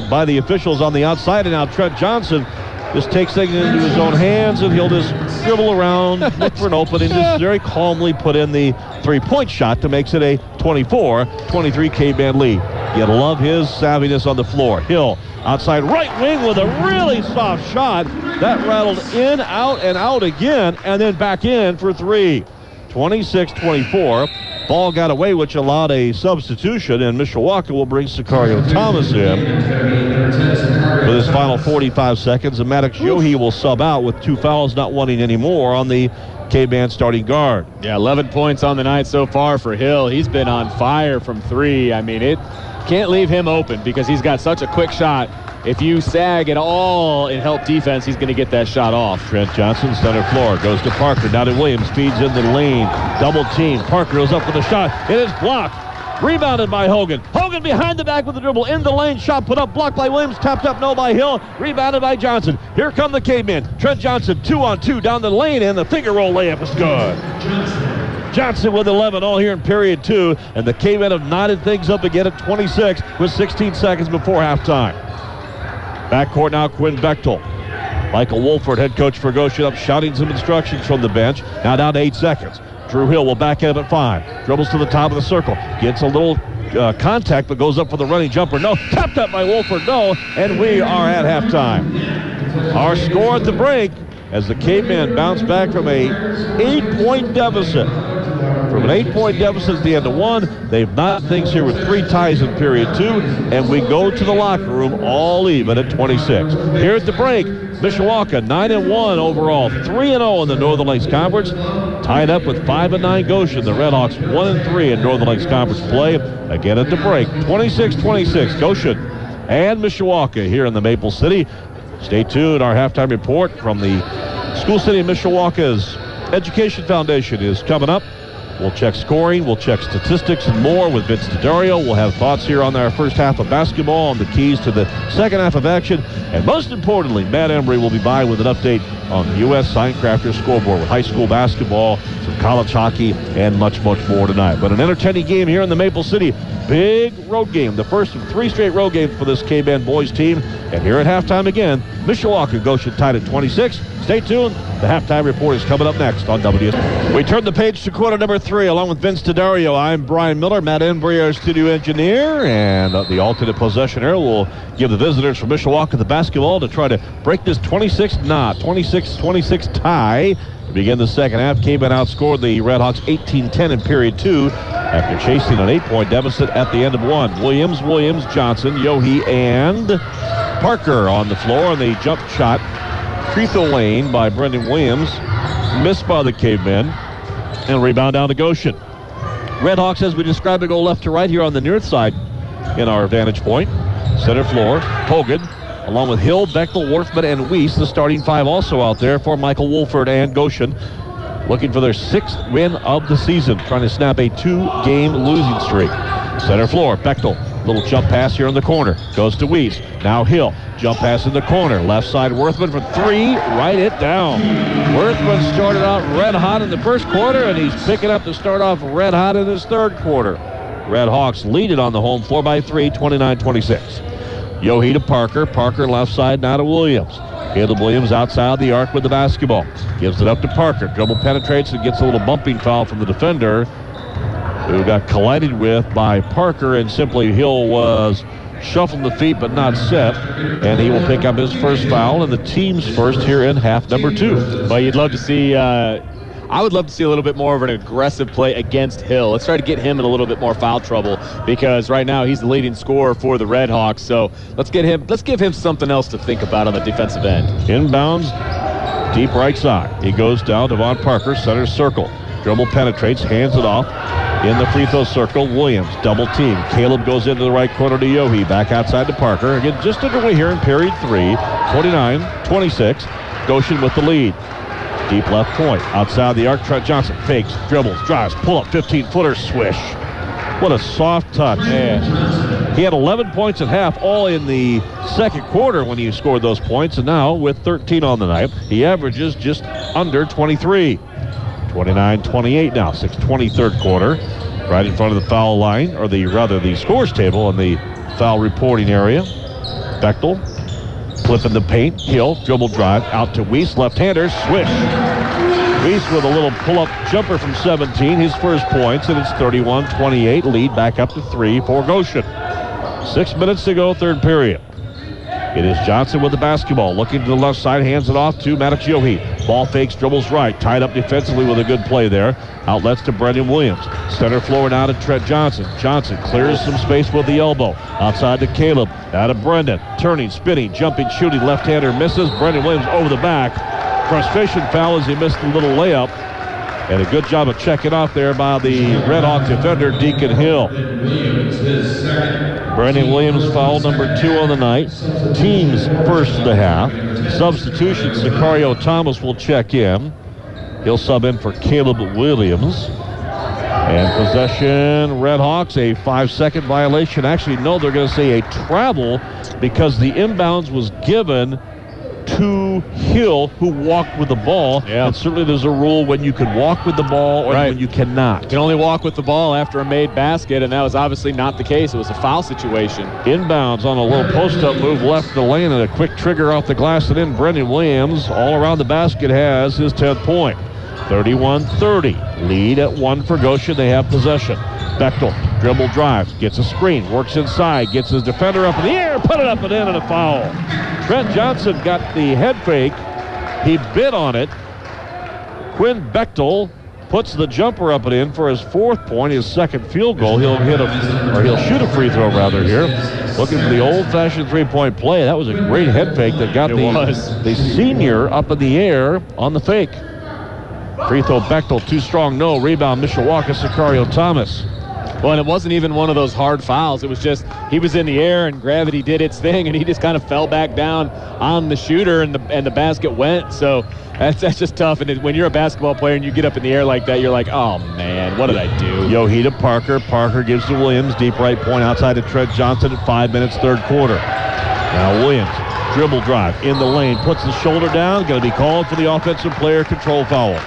S1: by the officials on the outside. And now Trent Johnson just takes things into his own hands and he'll just dribble around, look for an opening, just very calmly put in the three-point shot to makes it a 24-23 K-Band lead. You love his savviness on the floor. Hill outside right wing with a really soft shot. That rattled in, out, and out again, and then back in for three. 26-24. Ball got away, which allowed a substitution, and Mishawaka will bring Sicario Thomas in for his final 45 seconds. And Maddox Yohe will sub out with two fouls, not wanting any more on the K-Band starting guard.
S2: Yeah, 11 points on the night so far for Hill. He's been on fire from three. I mean, it can't leave him open because he's got such a quick shot. If you sag at all in help defense, he's going to get that shot off.
S1: Trent Johnson, center floor, goes to Parker. Now to Williams, feeds in the lane. Double team. Parker goes up for the shot. It is blocked. Rebounded by Hogan. Hogan behind the back with the dribble. In the lane. Shot put up. Blocked by Williams. Tapped up. No by Hill. Rebounded by Johnson. Here come the cavemen. Trent Johnson two on two down the lane. And the finger roll layup is good. Johnson with 11 all here in period two. And the cavemen have knotted things up again at 26 with 16 seconds before halftime. Backcourt now Quinn Bechtel. Michael Wolford, head coach for Goshen, up shouting some instructions from the bench. Now down to eight seconds. Drew Hill will back up at five. Dribbles to the top of the circle. Gets a little uh, contact, but goes up for the running jumper. No. Tapped up by Wolford. No. And we are at halftime. Our score at the break as the Cavemen bounce back from a eight-point deficit. From an eight-point deficit at the end of one. They've not things here with three ties in period two, and we go to the locker room all even at 26. Here at the break, Mishawaka 9 and 1 overall, 3 and 0 in the Northern Lakes Conference, tied up with 5 and 9 Goshen. The Redhawks 1 and 3 in Northern Lakes Conference play. Again at the break, 26-26 Goshen and Mishawaka here in the Maple City. Stay tuned. Our halftime report from the School City of Mishawaka's Education Foundation is coming up. We'll check scoring, we'll check statistics and more with Vince DeDario. We'll have thoughts here on our first half of basketball on the keys to the second half of action. And most importantly, Matt Embry will be by with an update on the U.S. Sign Crafters scoreboard with high school basketball, some college hockey, and much, much more tonight. But an entertaining game here in the Maple City. Big road game, the first of three straight road games for this K-Men boys team. And here at halftime again, Mishawaka Goshen tied at 26. Stay tuned. The halftime report is coming up next on WS. We turn the page to quarter number three along with Vince DeDario. I'm Brian Miller, Matt Embry, our studio engineer, and uh, the alternate possession possessioner will give the visitors from Mishawaka the basketball to try to break this 26 knot, 26-26 tie. To begin the second half, K-Men outscored the Redhawks 18-10 in period two after chasing an eight-point deficit at the end of one. Williams, Williams, Johnson, Yohe, and Parker on the floor, and the jump shot throw lane by Brendan Williams. Missed by the Cavemen. And rebound down to Goshen. Redhawks, as we described it, go left to right here on the north side in our vantage point. Center floor, Hogan, along with Hill, Bechtel, Worthman, and Weiss, the starting five also out there for Michael Wolford and Goshen. Looking for their sixth win of the season, trying to snap a two-game losing streak. Center floor, Bechtel, little jump pass here in the corner, goes to Weiss. Now Hill, jump pass in the corner, left side Worthman for three, write it down. Worthman started out red hot in the first quarter, and he's picking up to start off red hot in his third quarter. Red Hawks lead it on the home floor by three, 29-26. Yohe to Parker. Parker left side now to Williams. Caleb Williams outside the arc with the basketball. Gives it up to Parker. Dribble penetrates and gets a little bumping foul from the defender who got collided with by Parker and simply Hill was shuffling the feet but not set and he will pick up his first foul and the team's first here in half number two.
S2: But you'd love to see uh, I would love to see a little bit more of an aggressive play against Hill. Let's try to get him in a little bit more foul trouble because right now he's the leading scorer for the Red Hawks. So let's get him. Let's give him something else to think about on the defensive end.
S1: Inbounds, deep right side. He goes down. Devon Parker, center circle. Dribble penetrates, hands it off. In the free throw circle, Williams double team. Caleb goes into the right corner to Yohe. Back outside to Parker. Again, just underway here in period three. 29-26. Goshen with the lead. Deep left point. Outside the arc, Trent Johnson fakes, dribbles, drives, pull up, 15-footer, swish. What a soft touch.
S2: Man.
S1: He had 11 points at half, all in the second quarter when he scored those points, and now with 13 on the night, he averages just under 23. 29-28 now, 6:20 third quarter, right in front of the foul line, or the rather the scores table in the foul reporting area. Bechtel flipping the paint. Hill dribble drive out to Weiss, left-hander, swish. Weiss with a little pull-up jumper from 17, his first points, and it's 31-28. Lead back up to three for Goshen. Six minutes to go, third period. It is Johnson with the basketball, looking to the left side, hands it off to Maddox Yohe. Ball fakes, dribbles right, tied up defensively with a good play there. Outlets to Brendan Williams. Center floor now to Trent Johnson. Johnson clears some space with the elbow. Outside to Caleb. Out to Brendan. Turning, spinning, jumping, shooting. Left-hander misses. Brendan Williams over the back. Frustration foul as he missed a little layup. And a good job of checking off there by the Red Hawk defender, Deacon Hill. Brendan Williams foul number two on the night. Team's first of the half. Substitutions, Sicario Thomas will check in. He'll sub in for Caleb Williams. And possession, Red Hawks, a five-second violation. Actually, no, they're going to say a travel because the inbounds was given to Hill, who walked with the ball.
S2: Yeah.
S1: And certainly there's a rule when you can walk with the ball or
S2: Right.
S1: when you cannot.
S2: You can only walk with the ball after a made basket, and that was obviously not the case. It was a foul situation.
S1: Inbounds on a little post-up move left the lane and a quick trigger off the glass and in. Brendan Williams all around the basket has his 10th point. 31-30. Lead at one for Goshen. They have possession. Bechtel dribble drives, gets a screen, works inside, gets his defender up in the air, put it up and in and a foul. Trent Johnson got the head fake. He bit on it. Quinn Bechtel puts the jumper up and in for his fourth point, his second field goal. He'll hit a, or he'll shoot a free throw rather here. Looking for the old-fashioned three-point play. That was a great head fake that got
S2: It
S1: the,
S2: was.
S1: the senior up in the air on the fake. Free throw Bechtel, too strong, no. Rebound Mishawaka, Sicario Thomas.
S2: Well, and it wasn't even one of those hard fouls. It was just he was in the air and gravity did its thing, and he just kind of fell back down on the shooter, and the and the basket went. So that's that's just tough. And it, when you're a basketball player and you get up in the air like that, you're like, oh man, what did I do?
S1: Yohe to Parker. Parker gives to Williams. Deep right point outside to Trent Johnson at five minutes, third quarter. Now Williams, dribble drive in the lane, puts the shoulder down. Going to be called for the offensive player control foul.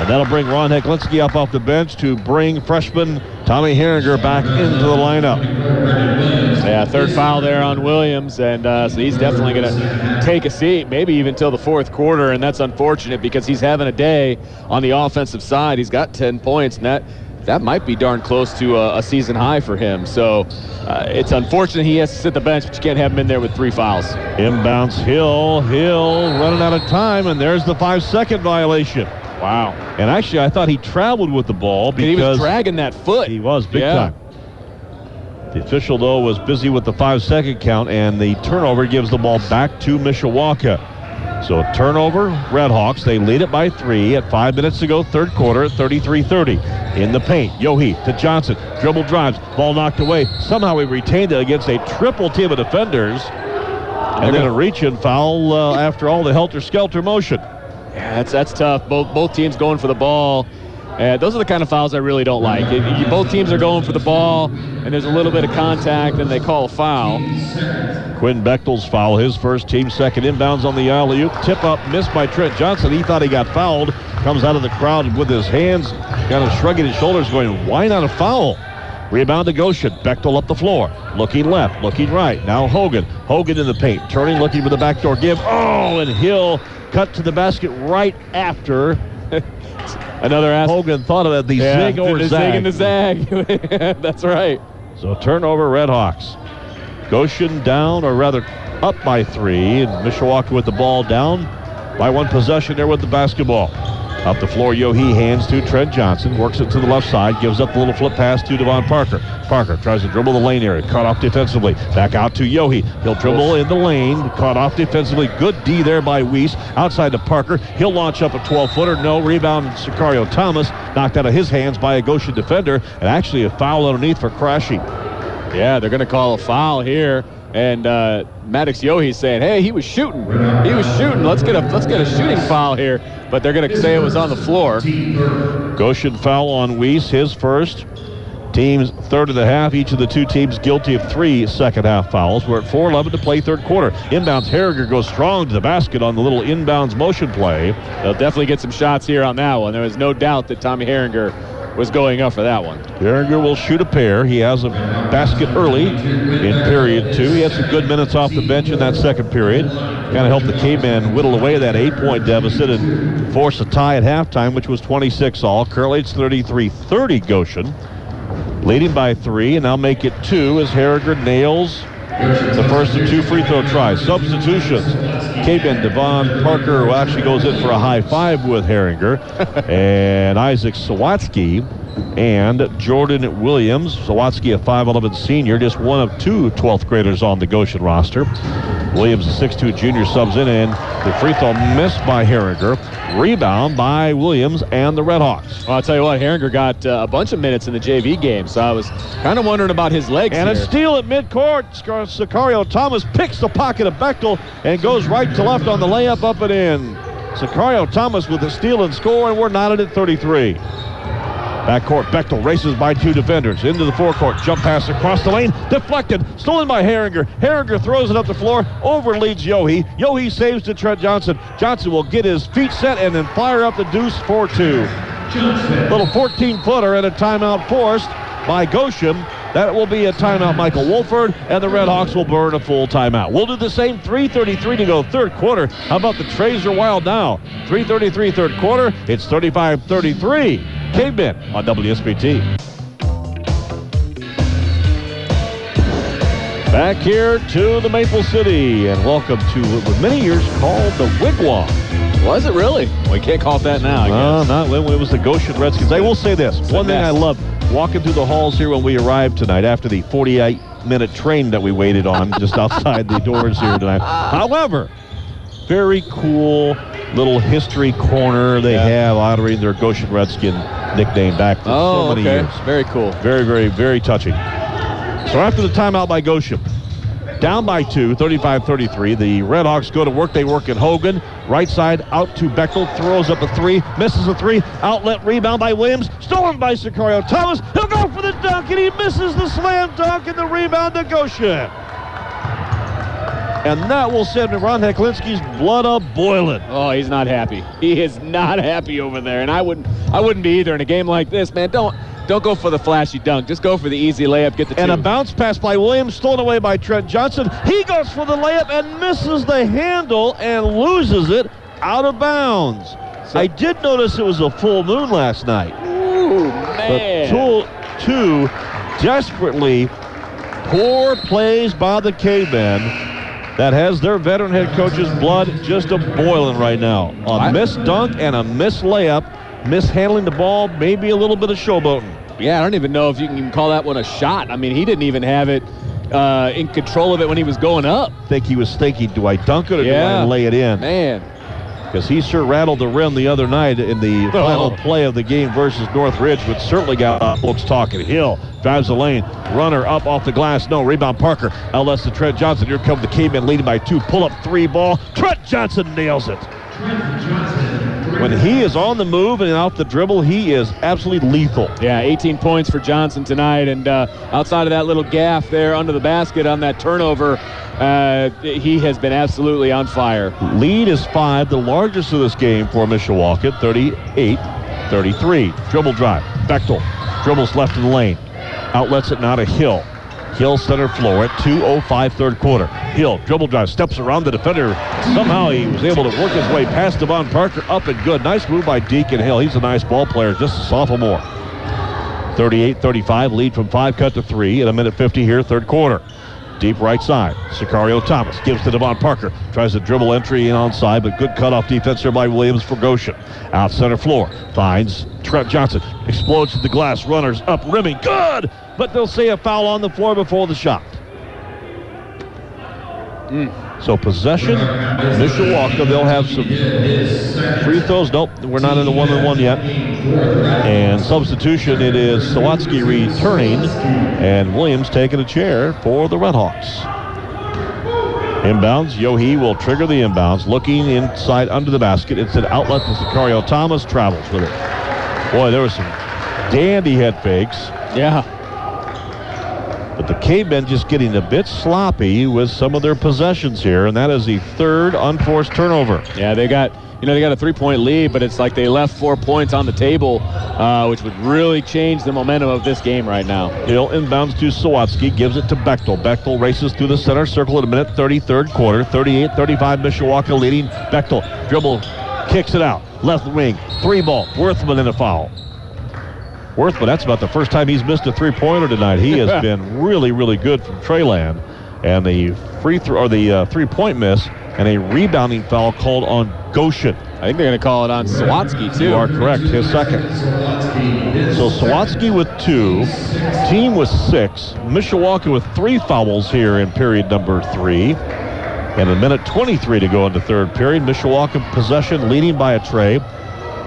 S1: And that'll bring Ron Heklinski up off the bench to bring freshman Tommy Herringer back into the lineup.
S2: Yeah, third foul there on Williams, and uh, so he's definitely going to take a seat, maybe even till the fourth quarter, and that's unfortunate because he's having a day on the offensive side. He's got 10 points, and that that might be darn close to a, a season high for him. So uh, it's unfortunate he has to sit the bench, but you can't have him in there with three fouls.
S1: Inbounds Hill. Hill running out of time, and there's the five-second violation.
S2: Wow.
S1: And actually, I thought he traveled with the ball
S2: And he was dragging that foot.
S1: He was big
S2: Yeah.
S1: time. The official, though, was busy with the five second count, and the turnover gives the ball back to Mishawaka. So a turnover, Redhawks. They lead it by three at five minutes to go, third quarter at 33-30. In the paint, Yohe to Johnson. Dribble drives, ball knocked away. Somehow he retained it against a triple team of defenders. And then a reach and foul uh, after all the helter-skelter motion.
S2: Yeah, that's that's tough. Both both teams going for the ball. Uh, those are the kind of fouls I really don't like. You, both teams are going for the ball, and there's a little bit of contact, and they call a foul.
S1: Quinn Bechtel's foul, his first team second inbounds on the alley oop. Tip up, missed by Trent Johnson. He thought he got fouled. Comes out of the crowd with his hands kind of shrugging his shoulders, going, why not a foul? Rebound to Goshen. Bechtel up the floor. Looking left, looking right. Now Hogan. Hogan in the paint. Turning, looking for the backdoor give. Oh, and Hill cut to the basket right after.
S2: Another ass.
S1: Hogan thought of it, the
S2: yeah,
S1: zig or
S2: the
S1: zag.
S2: zig and the zag. that's right.
S1: So turnover, Redhawks. Goshen down, or rather up by three, and Mishawaka with the ball down by one possession there with the basketball. Up the floor, Yohe hands to Trent Johnson, works it to the left side, gives up the little flip pass to Devon Parker. Parker tries to dribble the lane area, caught off defensively. Back out to Yohe. He'll dribble in the lane, caught off defensively. Good D there by Weiss. Outside to Parker. He'll launch up a 12-footer. No rebound. Sicario Thomas knocked out of his hands by a Goshen defender, and actually a foul underneath for crashing.
S2: Yeah, they're going to call a foul here. And uh, Maddox Yohe's saying, "Hey, he was shooting. He was shooting. Let's get a let's get a shooting foul here." But they're going to say it was on the floor.
S1: Goshen foul on Weiss, his first. Teams third of the half. Each of the two teams guilty of three second half fouls. We're at 4-11 to play third quarter. Inbounds Herringer goes strong to the basket on the little inbounds motion play.
S2: They'll definitely get some shots here on that one. There is no doubt that Tommy Herringer was going up for that one.
S1: Herringer will shoot a pair. He has a basket early in period two. He had some good minutes off the bench in that second period. Kind of helped the Cavemen whittle away that eight-point deficit and force a tie at halftime, which was 26 all. Currently it's 33-30 Goshen. Leading by three, and now make it two as Herringer nails the first of two free throw tries. Substitutions. Caben Devon Parker, who actually goes in for a high five with Herringer, and Isaac Sawatsky and Jordan Williams. Sawatsky, a 5'11 senior, just one of two 12th graders on the Goshen roster. Williams, a 6'2 junior, subs in, and the free throw missed by Herringer. Rebound by Williams and the Redhawks.
S2: Well, I'll tell you what, Herringer got uh, a bunch of minutes in the JV game, so I was kind of wondering about his legs
S1: And a steal at midcourt. Sicario Thomas picks the pocket of Bechtel and goes right to left on the layup up and in. Sicario Thomas with the steal and score, and we're knotted at 33. Backcourt, Bechtel races by two defenders. Into the forecourt, jump pass across the lane, deflected, stolen by Herringer. Herringer throws it up the floor, over leads Yohe. Yohe saves to Trent Johnson. Johnson will get his feet set and then fire up the deuce 4-2. Little 14-footer and a timeout forced by Goshen. That will be a timeout, Michael Wolford, and the Redhawks will burn a full timeout. We'll do the same. 3.33 to go, third quarter. How about the Trays wild now? 3.33 third quarter. It's 35-33. Cavemen on WSBT. Back here to the Maple City, and welcome to what was many years called the Wigwam.
S2: Was it really? We can't call it that now, I
S1: No, not when it was the Goshen Redskins. I will say this. One thing I love, walking through the halls here when we arrived tonight after the 48-minute train that we waited on just outside the doors here tonight. However, very cool little history corner they
S2: Yeah.
S1: have honoring their Goshen Redskin nickname back for
S2: Oh,
S1: so many
S2: okay.
S1: years.
S2: Very cool.
S1: Very, very, very touching. So after the timeout by Goshen, down by two, 35-33, the Redhawks go to work. They work at Hogan. Right side out to Bechtel. Throws up a three. Misses a three. Outlet rebound by Williams. Stolen by Sicario Thomas. He'll go for the dunk, and he misses the slam dunk and the rebound to Goshen. And that will send Ron Heklinski's blood up boiling.
S2: Oh, he's not happy. He is not happy over there, and I wouldn't. I wouldn't be either in a game like this, man. Don't don't go for the flashy dunk. Just go for the easy layup. Get the
S1: And
S2: two.
S1: a bounce pass by Williams, stolen away by Trent Johnson. He goes for the layup and misses the handle and loses it out of bounds. I did notice it was a full moon last night.
S2: Ooh,
S1: But two, two desperately poor plays by the Cavemen that has their veteran head coach's blood just a boiling right now. A missed dunk and a missed layup, mishandling the ball, maybe a little bit of showboating.
S2: Yeah, I don't even know if you can even call that one a shot. I mean, he didn't even have it uh, in control of it when he was going up.
S1: think he was thinking, do I dunk it or do I lay it in?
S2: Man,
S1: Because he sure rattled the rim the other night in the final play of the game versus Northridge, which certainly got uh, folks talking. Hill drives the lane, runner up off the glass, no rebound. Parker outlets to Trent Johnson. Here comes the caveman leading by two. Pull up three ball. Trent Johnson nails it. When he is on the move and off the dribble, he is absolutely lethal.
S2: yeah, 18 points for Johnson tonight, and uh, outside of that little gaff there under the basket on that turnover, uh, he has been absolutely on fire.
S1: Lead is five, the largest of this game for Mishawaka, 38-33. Dribble drive. Bechtel dribbles left of the lane. Outlets it now to Hill. Hill center floor at 2.05 third quarter. Hill dribble drive, steps around the defender. Somehow he was able to work his way past Devon Parker, up and good. Nice move by Deacon Hill. He's a nice ball player, just a sophomore. 38-35, lead from five, cut to three in a minute 50 here, third quarter. Deep right side. Sicario Thomas gives to Devon Parker. Tries to dribble entry in onside, but good cutoff defense there by Williams for Goshen. Out center floor. Finds Trent Johnson. Explodes to the glass. Runners up, rimming. Good! But they'll see a foul on the floor before the shot. Hmm. So possession, Mishawaka, they'll have some free throws. Nope, we're not in the one and one yet. And substitution, it is Sawatsky returning, and Williams taking a chair for the Redhawks. Inbounds, Yohe will trigger the inbounds, looking inside under the basket. It's an outlet to Sicario Thomas, travels with it. Boy, there was some dandy head fakes.
S2: Yeah,
S1: But the Cavemen just getting a bit sloppy with some of their possessions here, and that is the third unforced turnover.
S2: yeah, they got you know they got a three-point lead, but it's like they left four points on the table, uh, which would really change the momentum of this game right now.
S1: Hill inbounds to Sawatsky, gives it to Bechtel. Bechtel races through the center circle at a minute 33rd quarter. 38-35, Mishawaka leading. Bechtel dribble, kicks it out. Left wing, three ball. Worthman in a foul. Worthman, that's about the first time he's missed a three-pointer tonight. He has been really, really good from Treyland. And the free throw or the uh, three-point miss and a rebounding foul called on Goshen.
S2: I think they're going to call it on Sawatsky too.
S1: You are correct. His second. So Sawatsky with two, team with six, Mishawaka with three fouls here in period number three. And a minute 23 to go into third period. Mishawaka possession leading by a tray.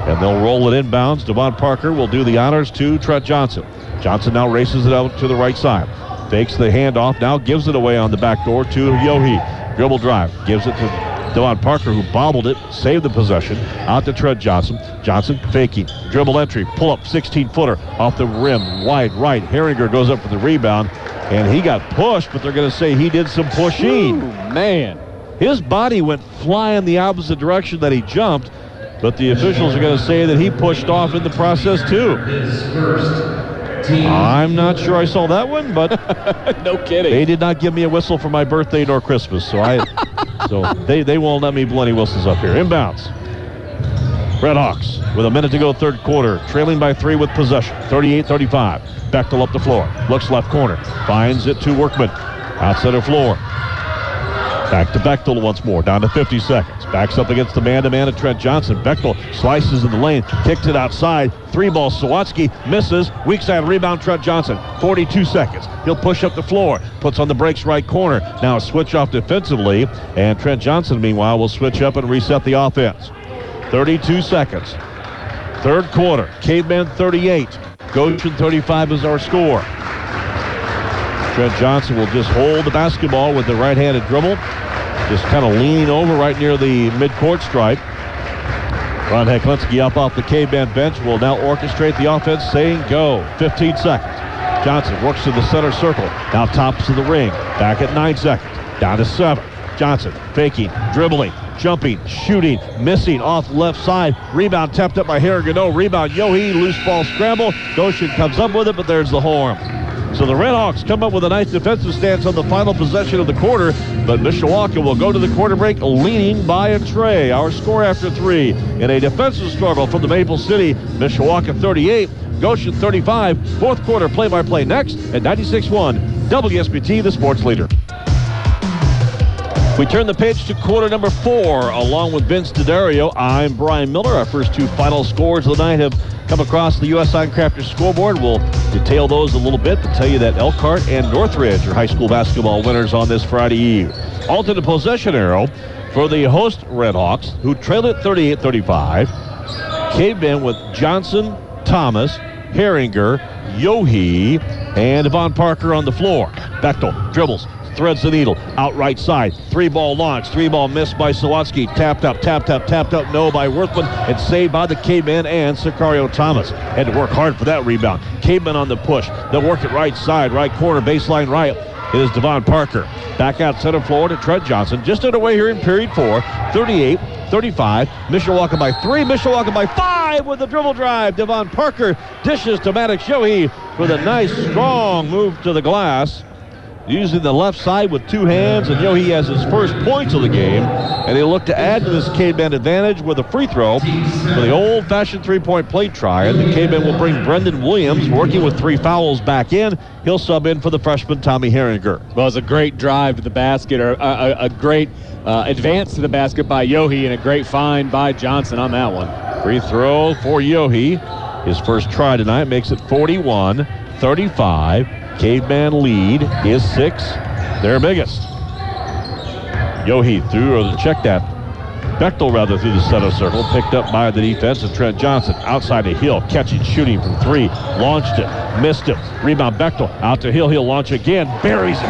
S1: And they'll roll it inbounds. Devon Parker will do the honors to Trent Johnson. Johnson now races it out to the right side. Fakes the handoff, now gives it away on the back door to Yohe. Dribble drive, gives it to Devon Parker, who bobbled it, saved the possession. Out to Trent Johnson. Johnson faking. Dribble entry, pull up 16 footer off the rim, wide right. Herringer goes up for the rebound, and he got pushed, but they're going to say he did some pushing.
S2: Ooh, man.
S1: His body went flying the opposite direction that he jumped, but the officials are going to say that he pushed off in the process too. I'm not sure I saw that one, but
S2: no kidding.
S1: they did not give me a whistle for my birthday nor Christmas, so I, so they they won't let me blow any whistles up here. Inbounds. Red Hawks with a minute to go, third quarter, trailing by three with possession, 38-35. Bechtel up the floor, looks left corner, finds it to Worthman. Out center floor. Back to Bechtel once more, down to 50 seconds. Backs up against the man-to-man of Trent Johnson. Bechtel slices in the lane, kicks it outside. Three ball, Sawatsky misses. Weak side rebound, Trent Johnson. 42 seconds. He'll push up the floor, puts on the brakes right corner. Now switch off defensively, and Trent Johnson, meanwhile, will switch up and reset the offense. 32 seconds. Third quarter, Caveman 38. Goshen 35 is our score. Trent Johnson will just hold the basketball with the right-handed dribble. Just kind of leaning over right near the midcourt stripe. Ron Heklinski up off the K-men bench will now orchestrate the offense, saying go. 15 seconds. Johnson works to the center circle. Now tops of the ring. Back at nine seconds. Down to seven. Johnson faking, dribbling, jumping, shooting, missing off left side. Rebound tapped up by Herringer. Rebound, Yohe, loose ball scramble. Goshen comes up with it, but there's the horn. So the Redhawks come up with a nice defensive stance on the final possession of the quarter, but Mishawaka will go to the quarter break leading by a tray. Our score after three in a defensive struggle from the Maple City. Mishawaka 38, Goshen 35. Fourth quarter play-by-play next at 96-1. WSBT, the sports leader. We turn the page to quarter number four, along with Vince DeDario. I'm Brian Miller. Our first two final scores of the night have come across the U.S. Sign Crafters scoreboard. We'll detail those a little bit, to tell you that Elkhart and Northridge are high school basketball winners on this Friday Eve. Alternate possession arrow for the host Redhawks, who trailed at 38-35. Cavemen with Johnson, Thomas, Herringer, Yohe, and Devon Parker on the floor. Bechtel dribbles, threads the needle. Out right side. Three ball launch. Three ball missed by Sawatsky. Tapped up, tapped up, tapped up. No by Worthman. And saved by the Caveman and Sicario Thomas. Had to work hard for that rebound. Caveman on the push. They'll work it right side, right corner, baseline right. It is Devon Parker. Back out center floor to Trent Johnson. Just underway here in period four. 38 35. Mishawaka by three. Mishawaka by five with the dribble drive. Devon Parker dishes to Maddox Yohe with a nice, strong move to the glass using the left side with two hands, and Yohe has his first points of the game. And he'll look to add to this K-Men advantage with a free throw for the old-fashioned three-point plate try. And the K-Men will bring Brendan Williams, working with three fouls, back in. He'll sub in for the freshman Tommy Herringer.
S2: Well, it's a great drive to the basket, or a, a, a great uh, advance to the basket by Yohe, and a great find by Johnson on that one.
S1: Free throw for Yohe. His first try tonight makes it 41 35. Caveman lead is six, their biggest. Yohe through, or the check that. Bechtel rather through the center circle, picked up by the defense of Trent Johnson. Outside to Hill, catching, shooting from three. Launched it, missed it. Rebound Bechtel, out to Hill, he'll launch again, buries it.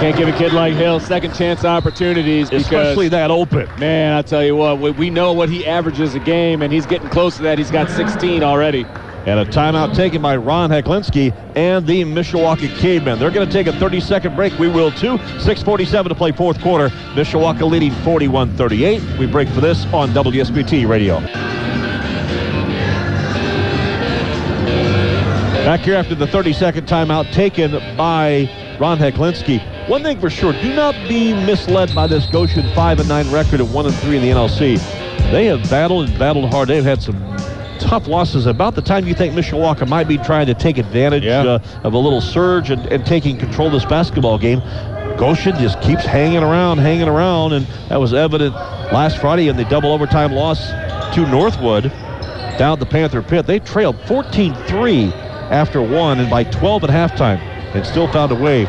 S2: Can't give a kid like Hill second chance opportunities. Because,
S1: Especially that open.
S2: Man, I tell you what, we, we know what he averages a game, and he's getting close to that. He's got 16 already.
S1: And a timeout taken by Ron Heklinski and the Mishawaka Cavemen. They're going to take a 30-second break. We will too. 6.47 to play fourth quarter. Mishawaka leading 41-38. We break for this on WSBT Radio. Back here after the 30-second timeout taken by Ron Heklinski. One thing for sure, do not be misled by this Goshen 5 and 9 record of 1 and 3 in the NLC. They have battled and battled hard. They've had some tough losses about the time you think Mishawaka might be trying to take advantage
S2: Yeah.
S1: uh, of a little surge and, and taking control of this basketball game. Goshen just keeps hanging around, hanging around, and that was evident last Friday in the double overtime loss to Northwood down the Panther Pit. They trailed 14-3 after one and by 12 at halftime and still found a way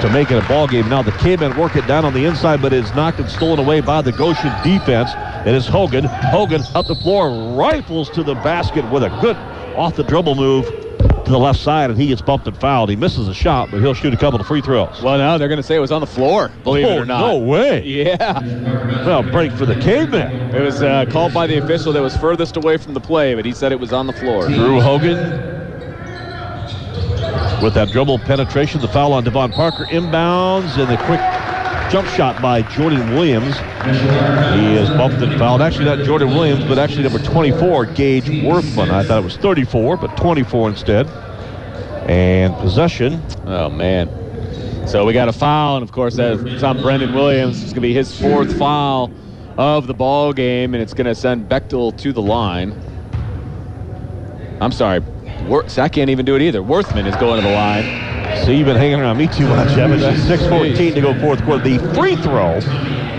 S1: to make it a ball game. Now the Cavemen work it down on the inside, but it's knocked and stolen away by the Goshen defense. It is Hogan. Hogan up the floor, rifles to the basket with a good off the dribble move to the left side, and he gets bumped and fouled. He misses a shot, but he'll shoot a couple of free throws.
S2: Well, now they're going to say it was on the floor, believe it
S1: Oh,
S2: or not.
S1: No way.
S2: Yeah.
S1: Well, break for the Cavemen.
S2: It was uh, called by the official that was furthest away from the play, but he said it was on the floor.
S1: Drew Hogan with that dribble penetration. The foul on Devon Parker inbounds and the quick jump shot by Jordan Williams. He is bumped and fouled. Actually, not Jordan Williams, but actually number 24, Gage Worthman. I thought it was 34, but 24 instead. And possession.
S2: Oh, man. So we got a foul, and of course, that's on Brendan Williams. It's going to be his fourth foul of the ball game, and it's going to send Bechtel to the line. I'm sorry. Wor- I can't even do it either. Worthman is going to the line.
S1: See, you've been hanging around me too much, Evan. 6.14 to go fourth quarter. The free throw,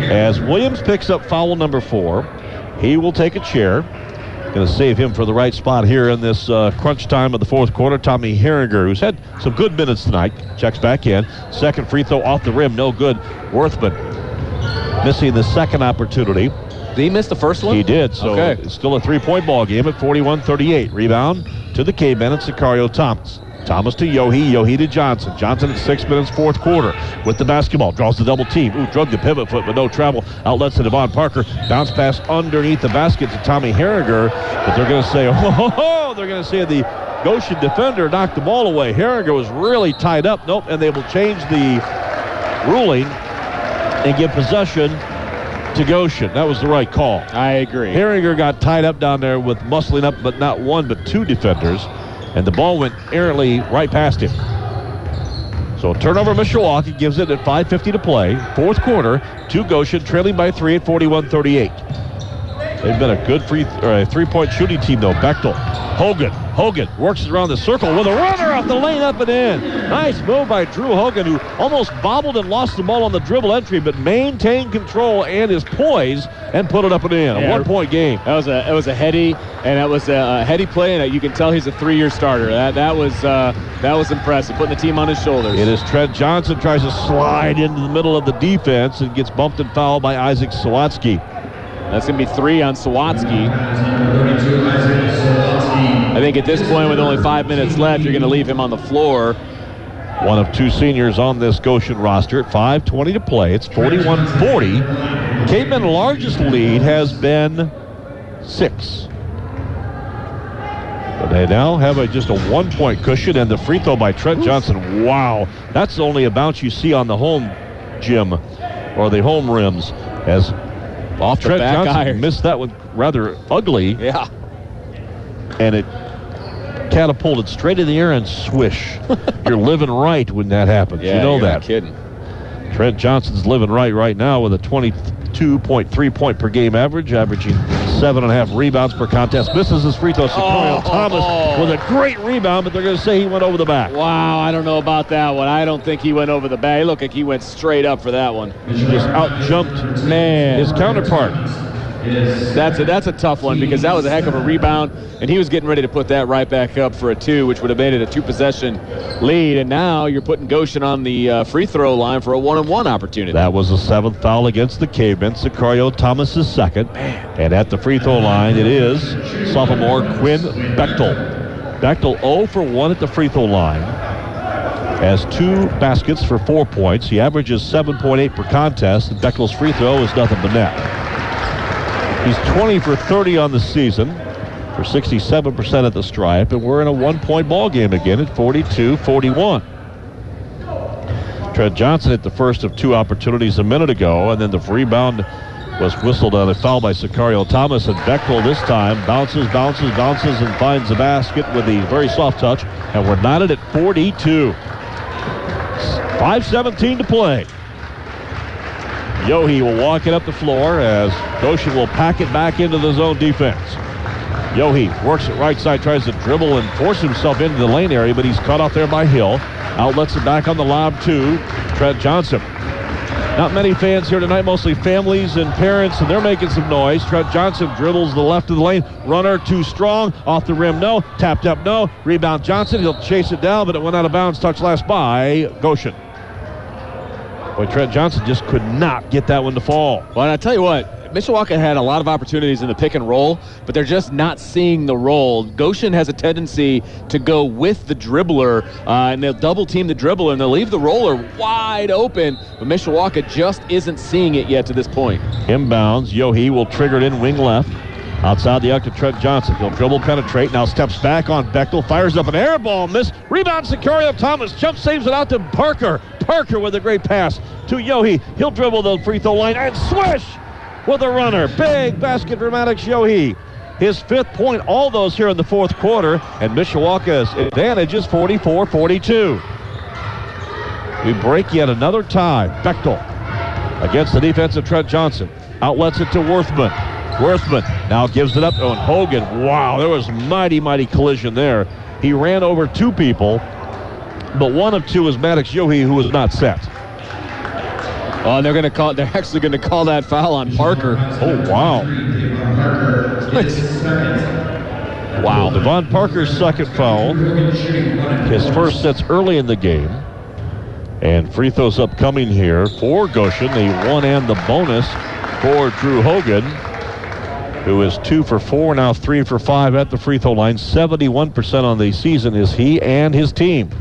S1: as Williams picks up foul number four, he will take a chair. Going to save him for the right spot here in this uh, crunch time of the fourth quarter. Tommy Herringer, who's had some good minutes tonight, checks back in. Second free throw off the rim, no good. Worthman missing the second opportunity.
S2: Did he miss the first one?
S1: He did, so
S2: Okay.
S1: it's still a three-point ball game at 41-38. Rebound to the K-Men and Sicario Thomas. Thomas to Yohe, Yohe to Johnson. Johnson at six minutes, fourth quarter with the basketball. Draws the double team. Ooh, drug the pivot foot, but no travel. Outlets to Devon Parker. Bounce pass underneath the basket to Tommy Herringer. But they're going to say, oh, ho, ho, they're going to say the Goshen defender knocked the ball away. Herringer was really tied up. Nope, and they will change the ruling and give possession to Goshen. That was the right call.
S2: I agree.
S1: Herringer got tied up down there with muscling up, but not one, but two defenders. And the ball went errantly right past him. So turnover Mishawaka gives it at 5.50 to play. Fourth quarter, to Goshen, trailing by three at 41-38. They've been a good free uh, three-point shooting team, though. Bechtel, Hogan, Hogan works around the circle with a runner off the lane up and in. Nice move by Drew Hogan, who almost bobbled and lost the ball on the dribble entry, but maintained control and his poise and put it up and in. A
S2: Yeah.
S1: one-point game.
S2: That was a it was a heady and that was a, a heady play and you can tell he's a three-year starter. That that was uh, that was impressive, putting the team on his shoulders.
S1: It is Trent Johnson tries to slide into the middle of the defense and gets bumped and fouled by Isaac Sawatsky.
S2: That's gonna be three on Sawatsky. I think at this point, with only five minutes left, you're gonna leave him on the floor.
S1: One of two seniors on this Goshen roster at 5.20 to play. It's 41-40. Caveman's largest lead has been six. But they now have a, just a one-point cushion and the free throw by Trent Johnson. Wow, that's only a bounce you see on the home gym or the home rims as
S2: Off the
S1: Trent
S2: back
S1: Johnson
S2: iron.
S1: missed that one rather ugly
S2: Yeah.
S1: and it catapulted straight in the air and swish. You're living right when that happens.
S2: Yeah,
S1: you know that.
S2: not kidding.
S1: Trent Johnson's living right right now with a 22.3 point per game average, averaging seven and a half rebounds per contest. Misses his free throw. Sicario
S2: Oh.
S1: Thomas with a great rebound, but they're going to say he went over the back.
S2: Wow, I don't know about that one. I don't think he went over the back. He looked like he went straight up for that one.
S1: He just out jumped
S2: Man,
S1: his counterpart.
S2: That's a that's a tough one because that was a heck of a rebound, and he was getting ready to put that right back up for a two, which would have made it a two-possession lead. And now you're putting Goshen on the uh, free throw line for a one-on-one opportunity.
S1: That was the seventh foul against the Cavemen. Sicario Thomas's second. And at the free throw line, it is sophomore Quinn Bechtel. Bechtel 0 for 1 at the free throw line. Has two baskets for four points. He averages 7.8 per contest, and Bechtel's free throw is nothing but net. He's 20 for 30 on the season for 67% at the stripe, and we're in a one-point ball game again at 42-41. Trent Johnson hit the first of two opportunities a minute ago, and then the rebound was whistled on a foul by Sicario Thomas, and Bechtel this time bounces, bounces, bounces, and finds the basket with a very soft touch, and we're knotted at 42. 5.17 to play. Yohe will walk it up the floor as Goshen will pack it back into the zone defense. Yohe works it right side, tries to dribble and force himself into the lane area, but he's caught off there by Hill. Outlets it back on the lob to Trent Johnson. Not many fans here tonight, mostly families and parents, and they're making some noise. Trent Johnson dribbles the left of the lane. Runner too strong. Off the rim, no. Tapped up, no. Rebound Johnson. He'll chase it down, but it went out of bounds. Touch last by Goshen. Boy, Trent Johnson just could not get that one to fall.
S2: Well, and I tell you what, Mishawaka had a lot of opportunities in the pick and roll, but they're just not seeing the roll. Goshen has a tendency to go with the dribbler, uh, and they'll double team the dribbler, and they'll leave the roller wide open, but Mishawaka just isn't seeing it yet to this point.
S1: Inbounds. Yohe will trigger it in wing left. Outside the arc to Trent Johnson. He'll dribble, penetrate. Now steps back on Bechtel. Fires up an air ball. Miss. Rebound. Sicario Thomas. Jump saves it out to Parker. Parker with a great pass to Yohe. He'll dribble the free throw line and swish with a runner. Big basket Maddox Yohe. His fifth point. All those here in the fourth quarter. And Mishawaka's advantage is 44-42. We break yet another tie. Bechtel against the defense of Trent Johnson. Outlets it to Worthman. Worthman now gives it up. And Hogan. Wow, there was mighty, mighty collision there. He ran over two people but one of two is Maddox Yohe, who was not set.
S2: Oh, and they're going to call. They're actually going to call that foul on Parker.
S1: Oh, wow. wow. Devon Parker's second foul. His first sets early in the game. And free throws upcoming here for Goshen. The one and the bonus for Drew Hogan, who is two for four, now three for five at the free throw line. 71% on the season is he and his team.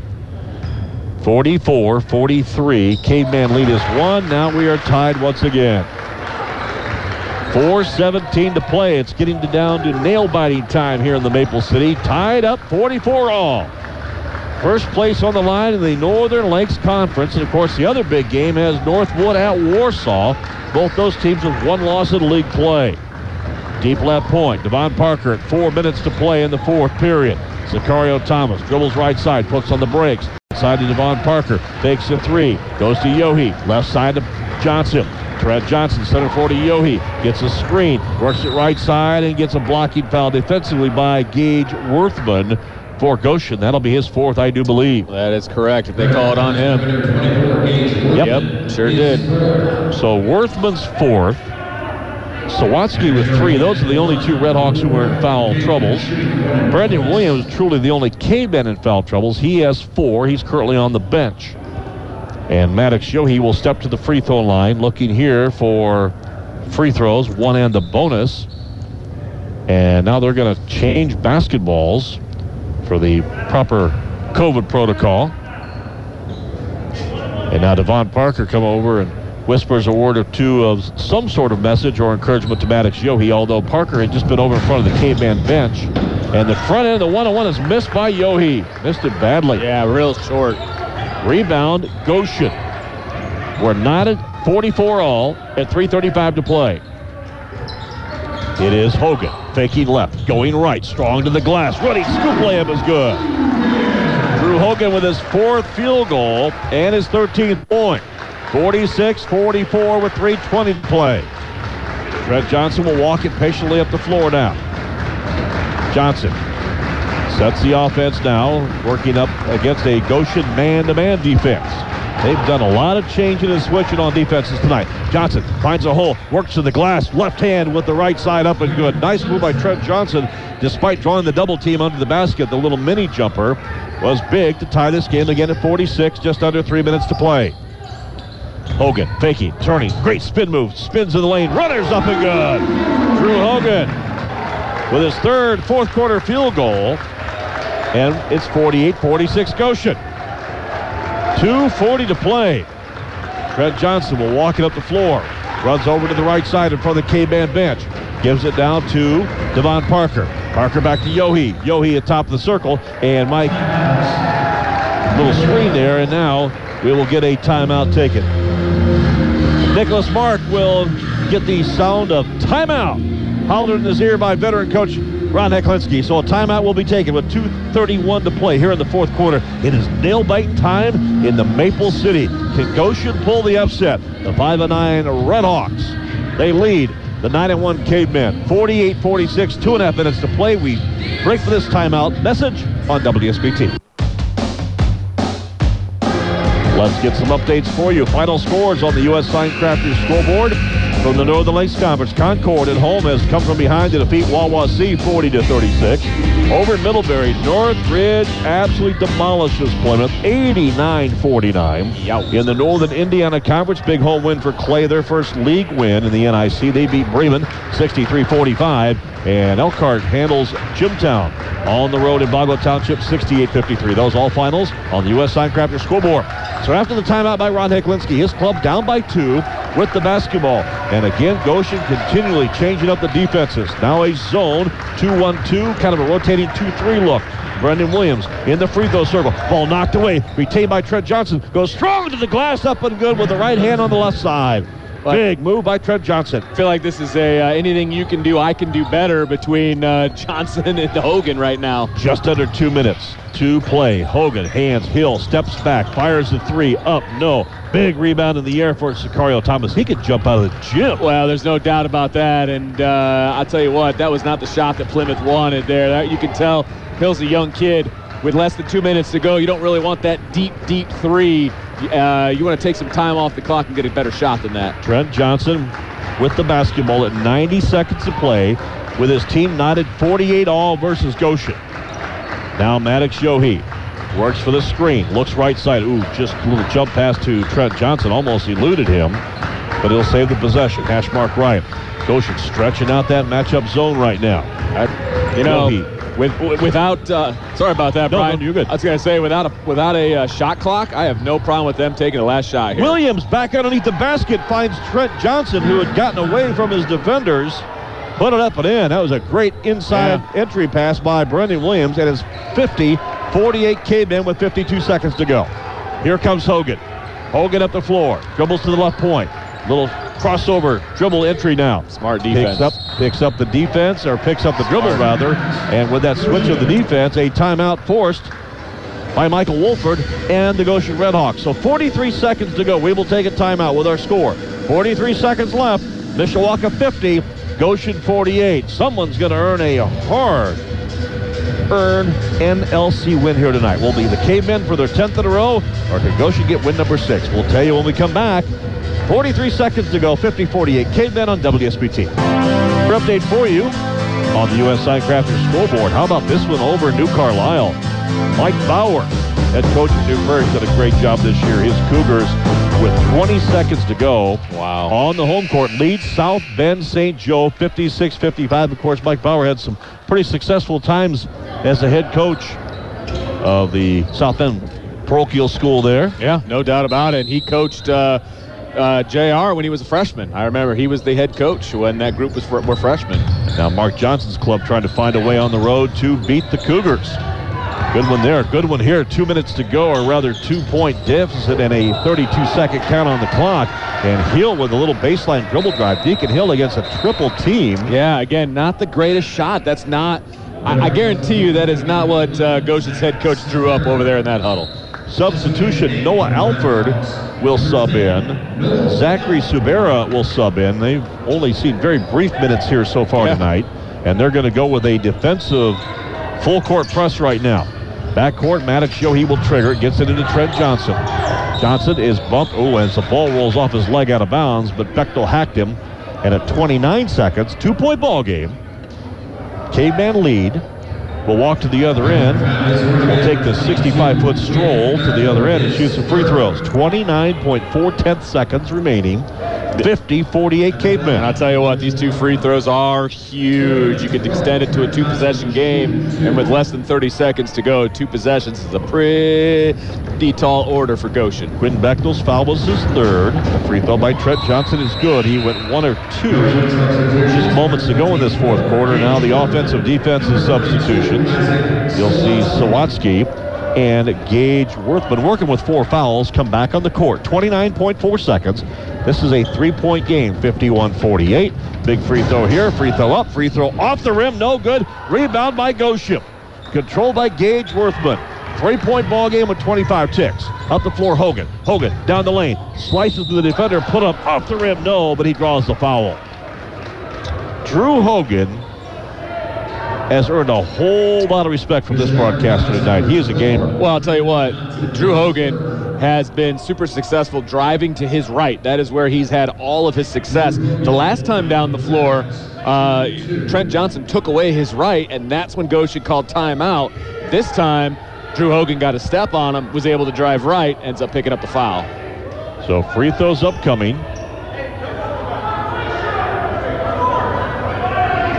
S1: 44 43. Caveman lead is one. Now we are tied once again. 4.17 to play. It's getting to down to nail biting time here in the Maple City. Tied up 44 all. First place on the line in the Northern Lakes Conference. And of course, the other big game has Northwood at Warsaw. Both those teams with one loss in league play. Deep left point. Devon Parker at four minutes to play in the fourth period. Sicario Thomas dribbles right side, puts on the brakes. Side to Devon Parker. Takes a three. Goes to Yohe. Left side to Johnson. Trent Johnson, center for to Yohe. Gets a screen. Works it right side and gets a blocking foul defensively by Gage Worthman for Goshen. That'll be his fourth, I do believe.
S2: That is correct. If they call it on him.
S1: Yep.
S2: Yep, sure did.
S1: So Worthman's fourth. Sawatsky with three. Those are the only two Red Hawks who were in foul troubles. Brendan Williams truly the only caveman in foul troubles. He has four. He's currently on the bench. And Maddox Yohe will step to the free throw line, looking here for free throws, one and a bonus. And now they're going to change basketballs for the proper COVID protocol. And now Devon Parker come over and whispers a word or two of some sort of message or encouragement to Maddox Yohe, although Parker had just been over in front of the caveman bench. And the front end of the one-on-one is missed by Yohe. Missed it badly.
S2: Yeah, real short.
S1: Rebound, Goshen. We're not at 44 all at 3.35 to play. It is Hogan faking left, going right, strong to the glass. Running scoop layup is good. Drew Hogan with his fourth field goal and his 13th point. 46-44 with 3.20 to play. Trent Johnson will walk it patiently up the floor now. Johnson sets the offense now, working up against a Goshen man-to-man defense. They've done a lot of changing and switching on defenses tonight. Johnson finds a hole, works to the glass, left hand with the right side up and good. Nice move by Trent Johnson. Despite drawing the double team under the basket, the little mini jumper was big to tie this game again at 46, just under three minutes to play. Hogan faking, turning, great spin move, spins in the lane, runners up and good. Drew Hogan with his third fourth quarter field goal, and it's 48-46 Goshen. 2.40 to play. Trent Johnson will walk it up the floor. Runs over to the right side in front of the K-Men bench. Gives it down to Devon Parker. Parker back to Yohe. Yohe at top of the circle. And Mike, little screen there. And now we will get a timeout taken. Nicholas Mark will get the sound of timeout hollered in his ear by veteran coach Ron Heklinski. So a timeout will be taken with 2.31 to play here in the fourth quarter. It is nail-biting time in the Maple City. Can Goshen pull the upset? The 5-9 Red Hawks. They lead the 9-1 Cavemen. 48-46, two and a half minutes to play. We break for this timeout. Message on WSBT. Let's get some updates for you. Final scores on the U.S. Sign Crafters scoreboard from the Northern Lakes Conference. Concord at home has come from behind to defeat Wawasee 40 to 36. Over at Middlebury, Northridge absolutely demolishes Plymouth 89-49. In the Northern Indiana Conference, big home win for Clay, their first league win in the NIC. They beat Bremen 63-45. And Elkhart handles Jimtown on the road in Baugo Township 68-53. Those all finals on the U.S. Sign Crafter scoreboard. So after the timeout by Ron Heklinski, his club down by two with the basketball. And again, Goshen continually changing up the defenses. Now a zone 2-1-2, kind of a rotating 2-3 look. Brendan Williams in the free throw circle. Ball knocked away, retained by Trent Johnson. Goes strong to the glass, up and good with the right hand on the left side. Big move by Trent Johnson.
S2: I feel like this is a uh, anything you can do, I can do better between uh, Johnson and Hogan right now.
S1: Just under two minutes to play. Hogan, hands, Hill, steps back, fires the three, up, no. Big rebound in the air for Sicario Thomas. He could jump out of the gym.
S2: Well, there's no doubt about that. And uh, I'll tell you what, that was not the shot that Plymouth wanted there. That, you can tell Hill's a young kid. With less than two minutes to go, you don't really want that deep, deep three. Uh, you want to take some time off the clock and get a better shot than that.
S1: Trent Johnson with the basketball at 90 seconds to play with his team knotted 48 all versus Goshen. Now Maddox Yohe works for the screen, looks right side. Ooh, just a little jump pass to Trent Johnson, almost eluded him, but he'll save the possession. Hash mark right. Goshen stretching out that matchup zone right now.
S2: I, you know, with, without uh, sorry about that,
S1: no,
S2: Brian.
S1: No, you're good.
S2: I was gonna say without a without a uh, shot clock, I have no problem with them taking the last shot here.
S1: Williams back underneath the basket finds Trent Johnson, who had gotten away from his defenders. Put it up and in. That was a great inside
S2: Yeah.
S1: entry pass by Brendan Williams. And it's 50 48 Cavemen with 52 seconds to go. Here comes Hogan. Hogan up the floor. Dribbles to the left point. Little crossover dribble entry now.
S2: Smart defense.
S1: Picks up, picks up the defense, or picks up the dribble rather. And with that switch of the defense, a timeout forced by Michael Wolford and the Goshen Redhawks. So 43 seconds to go. We will take a timeout with our score. 43 seconds left. Mishawaka 50, Goshen 48. Someone's going to earn a hard earned NLC win here tonight. Will be the Cavemen for their 10th in a row, or can Goshen get win number six? We'll tell you when we come back. 43 seconds to go, 50-48. Cavemen on WSBT. Update for you on the U.S. Signcrafters scoreboard. How about this one over New Carlisle? Mike Bauer, head coach at New Prairie's done a great job this year. His Cougars, with 20 seconds to go,
S2: Wow.
S1: on the home court, lead South Bend St. Joe 56-55. Of course, Mike Bauer had some pretty successful times as the head coach of the South Bend parochial school there.
S2: Yeah, no doubt about it. He coached uh, uh, Jr. when he was a freshman. I remember he was the head coach when that group was fr- were freshmen.
S1: Now Mark Johnson's club trying to find a way on the road to beat the Cougars. Good one there. Good one here. Two minutes to go, or rather two-point deficit and a 32-second count on the clock. And Hill with a little baseline dribble drive. Deacon Hill against a triple team.
S2: Yeah, again, not the greatest shot. That's not. I, I guarantee you that is not what uh, Goshen's head coach drew up over there in that huddle.
S1: Substitution, Noah Alford will sub in. Zachary Subera will sub in. They've only seen very brief minutes here so far
S2: Yeah.
S1: tonight. And they're going to go with a defensive full court press right now. Backcourt, Maddox Yohe will trigger. Gets it into Trent Johnson. Johnson is bumped. Oh, as the ball rolls off his leg out of bounds, but Bechtel hacked him. And at 29 seconds, two-point ball game. Caveman lead. Will walk to the other end. Will take the 65-foot stroll to the other end and shoot some free throws. 29.4 tenths seconds remaining. 50-48
S2: And
S1: Cavemen.
S2: I'll tell you what, these two free throws are huge. You could extend it to a two-possession game, and with less than 30 seconds to go, two possessions is a pretty tall order for Goshen.
S1: Quinn Bechtel's foul was his third. The free throw by Trent Johnson is good. He went one or two just moments to go in this fourth quarter. Now the offensive defensive substitutions. You'll see Sawatsky and Gage Worthman working with four fouls come back on the court. 29.4 seconds. This is a three-point game, 51-48. Big free throw here, free throw up, free throw off the rim, no good. Rebound by Goshen. Controlled by Gage Worthman. Three-point ball game with 25 ticks. Up the floor, Hogan. Hogan down the lane. Slices to the defender, put up off the rim, no, but he draws the foul. Drew Hogan has earned a whole lot of respect from this broadcaster tonight. He is a gamer.
S2: Well, I'll tell you what, Drew Hogan has been super successful driving to his right. That is where he's had all of his success. The last time down the floor, uh, Trent Johnson took away his right, and that's when Goshen called timeout. This time, Drew Hogan got a step on him, was able to drive right, ends up picking up the foul.
S1: So free throws upcoming.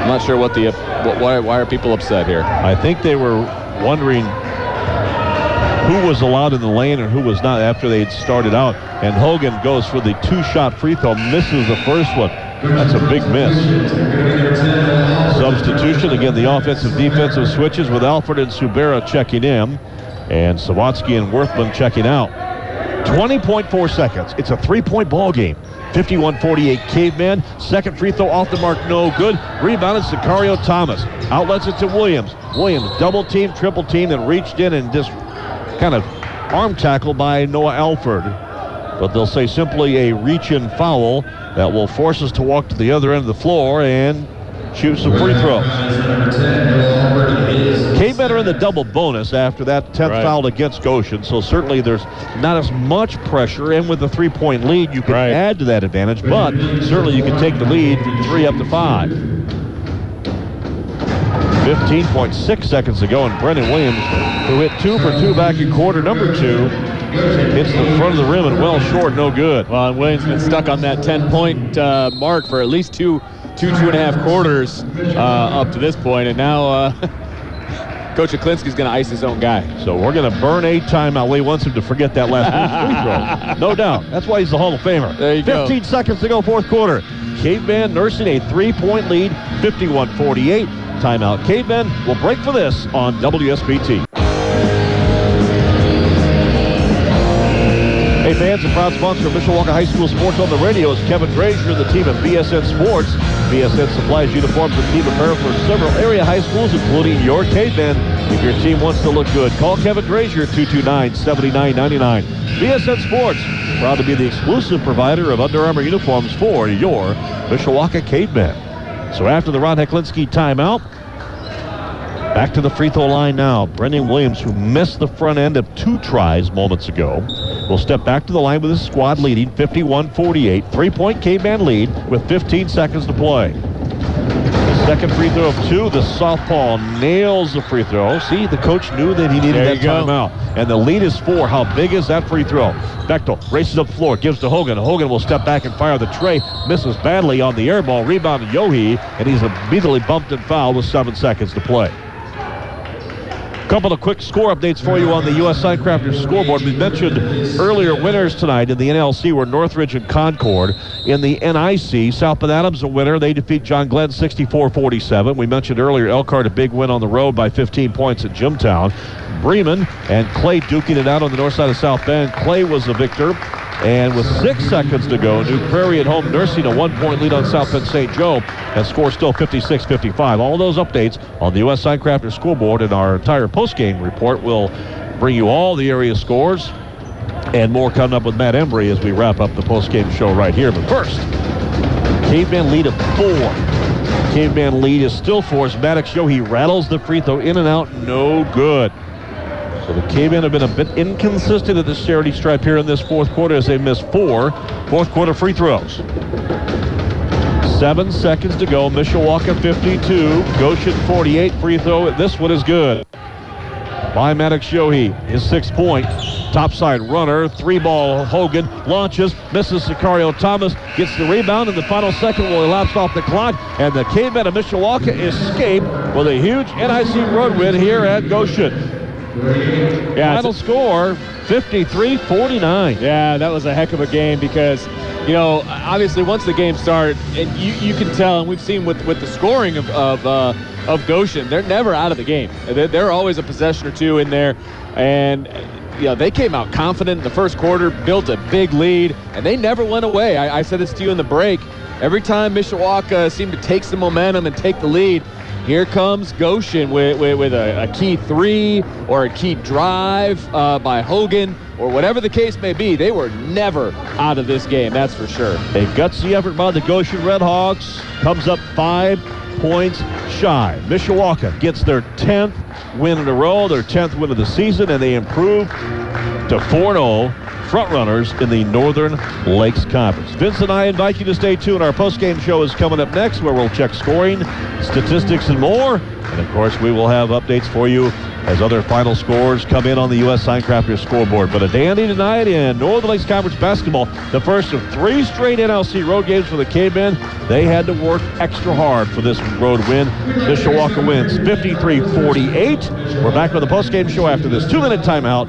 S2: I'm not sure what the why, why are people upset here.
S1: I think they were wondering who was allowed in the lane and who was not after they'd started out. And Hogan goes for the two-shot free throw, misses the first one. That's a big miss. Substitution, again, the offensive defensive switches with Alford and Subera checking in. And Sawatsky and Worthman checking out. 20.4 seconds. It's a three-point ball game. 51-48 Caveman. Second free throw off the mark, no good. Rebounded Sicario Thomas. Outlets it to Williams. Williams double team, triple team, and reached in and just kind of arm tackle by Noah Alford. But they'll say simply a reach-in foul that will force us to walk to the other end of the floor and shoot some free throws. Cavemen better in the double bonus after that 10th
S2: Right.
S1: foul against Goshen, so certainly there's not as much pressure. And with a three-point lead, you can
S2: Right.
S1: add to that advantage, but certainly you can take the lead from three up to five. 15.6 seconds to go, and Brendan Williams, who hit two for two back in quarter number two, hits the front of the rim and well short, no good.
S2: Well, and Williams been stuck on that 10-point uh, mark for at least two, two, two and a half quarters uh, up to this point, and now uh, Coach Heklinski's going to ice his own guy.
S1: So we're going to burn a timeout. Lee wants him to forget that last free throw. No doubt. That's why he's the Hall of Famer.
S2: There you go.
S1: 15 seconds to go, fourth quarter. Caveman nursing a three-point lead, 51-48. Timeout. Cavemen will break for this on WSBT. Hey fans, a proud sponsor of Mishawaka High School Sports on the radio is Kevin Grazier, and the team of BSN Sports. BSN supplies uniforms and team apparel for several area high schools, including your Cavemen. If your team wants to look good, call Kevin Grazier 229-7999. BSN Sports, proud to be the exclusive provider of Under Armour uniforms for your Mishawaka Cavemen. So after the Ron Heklinski timeout, Back to the free throw line now. Brendan Williams, who missed the front end of two tries moments ago, will step back to the line with his squad leading 51-48. Three-point Caveman lead with 15 seconds to play. The second free throw of two, the southpaw nails the free throw. See, the coach knew that he needed
S2: There
S1: that timeout. And the lead is four. How big is that free throw? Bechtel races up the floor, gives to Hogan. Hogan will step back and fire the tray. Misses badly on the air ball. Rebound to Yohe, and he's immediately bumped and fouled with seven seconds to play. Couple of quick score updates for you on the U.S. Signcrafters scoreboard. We mentioned earlier winners tonight in the NLC were Northridge and Concord. In the NIC, South Adams a winner. They defeat John Glenn 64-47. We mentioned earlier Elkhart a big win on the road by 15 points at Jimtown. Bremen and Clay duking it out on the north side of South Bend. Clay was the victor. And with six seconds to go, New Prairie at home nursing a one-point lead on South Bend St. Joe, and score still 56-55. All those updates on the U.S. Signcrafter scoreboard and our entire post-game report will bring you all the area scores and more coming up with Matt Embry as we wrap up the post-game show right here. But first, Caveman lead of four. Caveman lead is still four as Maddox Yohe rattles the free throw in and out, no good. So the Cavemen have been a bit inconsistent at this charity stripe here in this fourth quarter as they missed four fourth quarter free throws. Seven seconds to go. Mishawaka 52, Goshen 48 free throw. This one is good. By Maddox Yohe, his sixth point. Topside runner, three ball Hogan launches, misses Sicario Thomas, gets the rebound, and the final second will elapse off the clock. And the Cavemen of Mishawaka escape with a huge NIC road win here at Goshen.
S2: Yeah,
S1: Final score 53 49.
S2: Yeah, that was a heck of a game because, you know, obviously once the game started, and you, you can tell, and we've seen with, with the scoring of of, uh, of Goshen, they're never out of the game. They're, they're always a possession or two in there, and you know, they came out confident in the first quarter, built a big lead, and they never went away. I, I said this to you in the break. Every time Mishawaka seemed to take some momentum and take the lead, here comes Goshen with, with, with a, a key three or a key drive uh, by Hogan or whatever the case may be. They were never out of this game, that's for sure.
S1: A gutsy effort by the Goshen Redhawks comes up five points shy. Mishawaka gets their 10th win in a row, their 10th win of the season, and they improve to 4-0 frontrunners in the Northern Lakes Conference. Vince and I invite you to stay tuned. Our postgame show is coming up next where we'll check scoring, statistics, and more. And of course, we will have updates for you as other final scores come in on the U.S. Signcrafters scoreboard. But a dandy tonight in Northern Lakes Conference basketball, the first of three straight NLC road games for the Cavemen. They had to work extra hard for this road win. Mishawaka wins 53-48. We're back with the postgame show after this two-minute timeout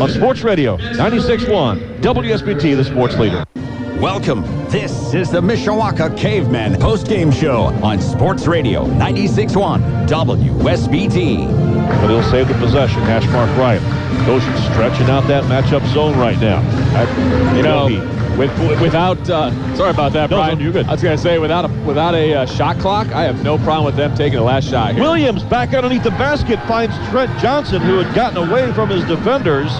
S1: on Sports Radio 96.1 WSBT, the sports leader.
S3: Welcome. This is the Mishawaka Cavemen post-game show on Sports Radio 96.1 WSBT.
S1: But he'll save the possession. Hash mark right. Goshen stretching out that matchup zone right now. I-
S2: You know, with, without uh, sorry about that,
S1: No,
S2: Brian.
S1: no, you're good.
S2: I was gonna say without a without a uh, shot clock, I have no problem with them taking the last shot here.
S1: Williams back underneath the basket finds Trent Johnson, who had gotten away from his defenders.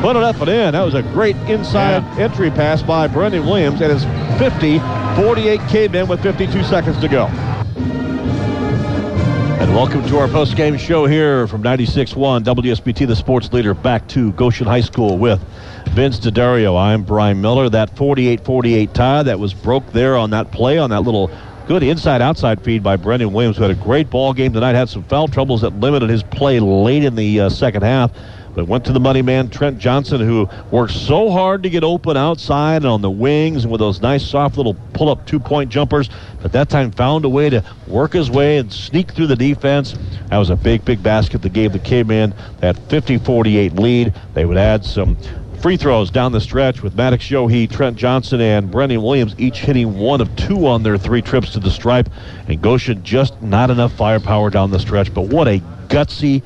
S1: Put it up and in. That was a great inside entry pass by Brendan Williams, and it's 50 48 Cavemen with 52 seconds to go. And welcome to our post-game show here from 96.1 WSBT, the sports leader, back to Goshen High School with Vince DeDario. I'm Brian Miller. That 48-48 tie that was broke there on that play on that little good inside-outside feed by Brendan Williams, who had a great ball game tonight. Had some foul troubles that limited his play late in the uh, second half. But went to the money man, Trent Johnson, who worked so hard to get open outside and on the wings and with those nice soft little pull-up two-point jumpers. But that time found a way to work his way and sneak through the defense. That was a big, big basket that gave the Caveman that 50-48 lead. They would add some free throws down the stretch with Maddox Yohe, Trent Johnson, and Brendan Williams each hitting one of two on their three trips to the stripe. And Goshen just not enough firepower down the stretch. But what a gutsy,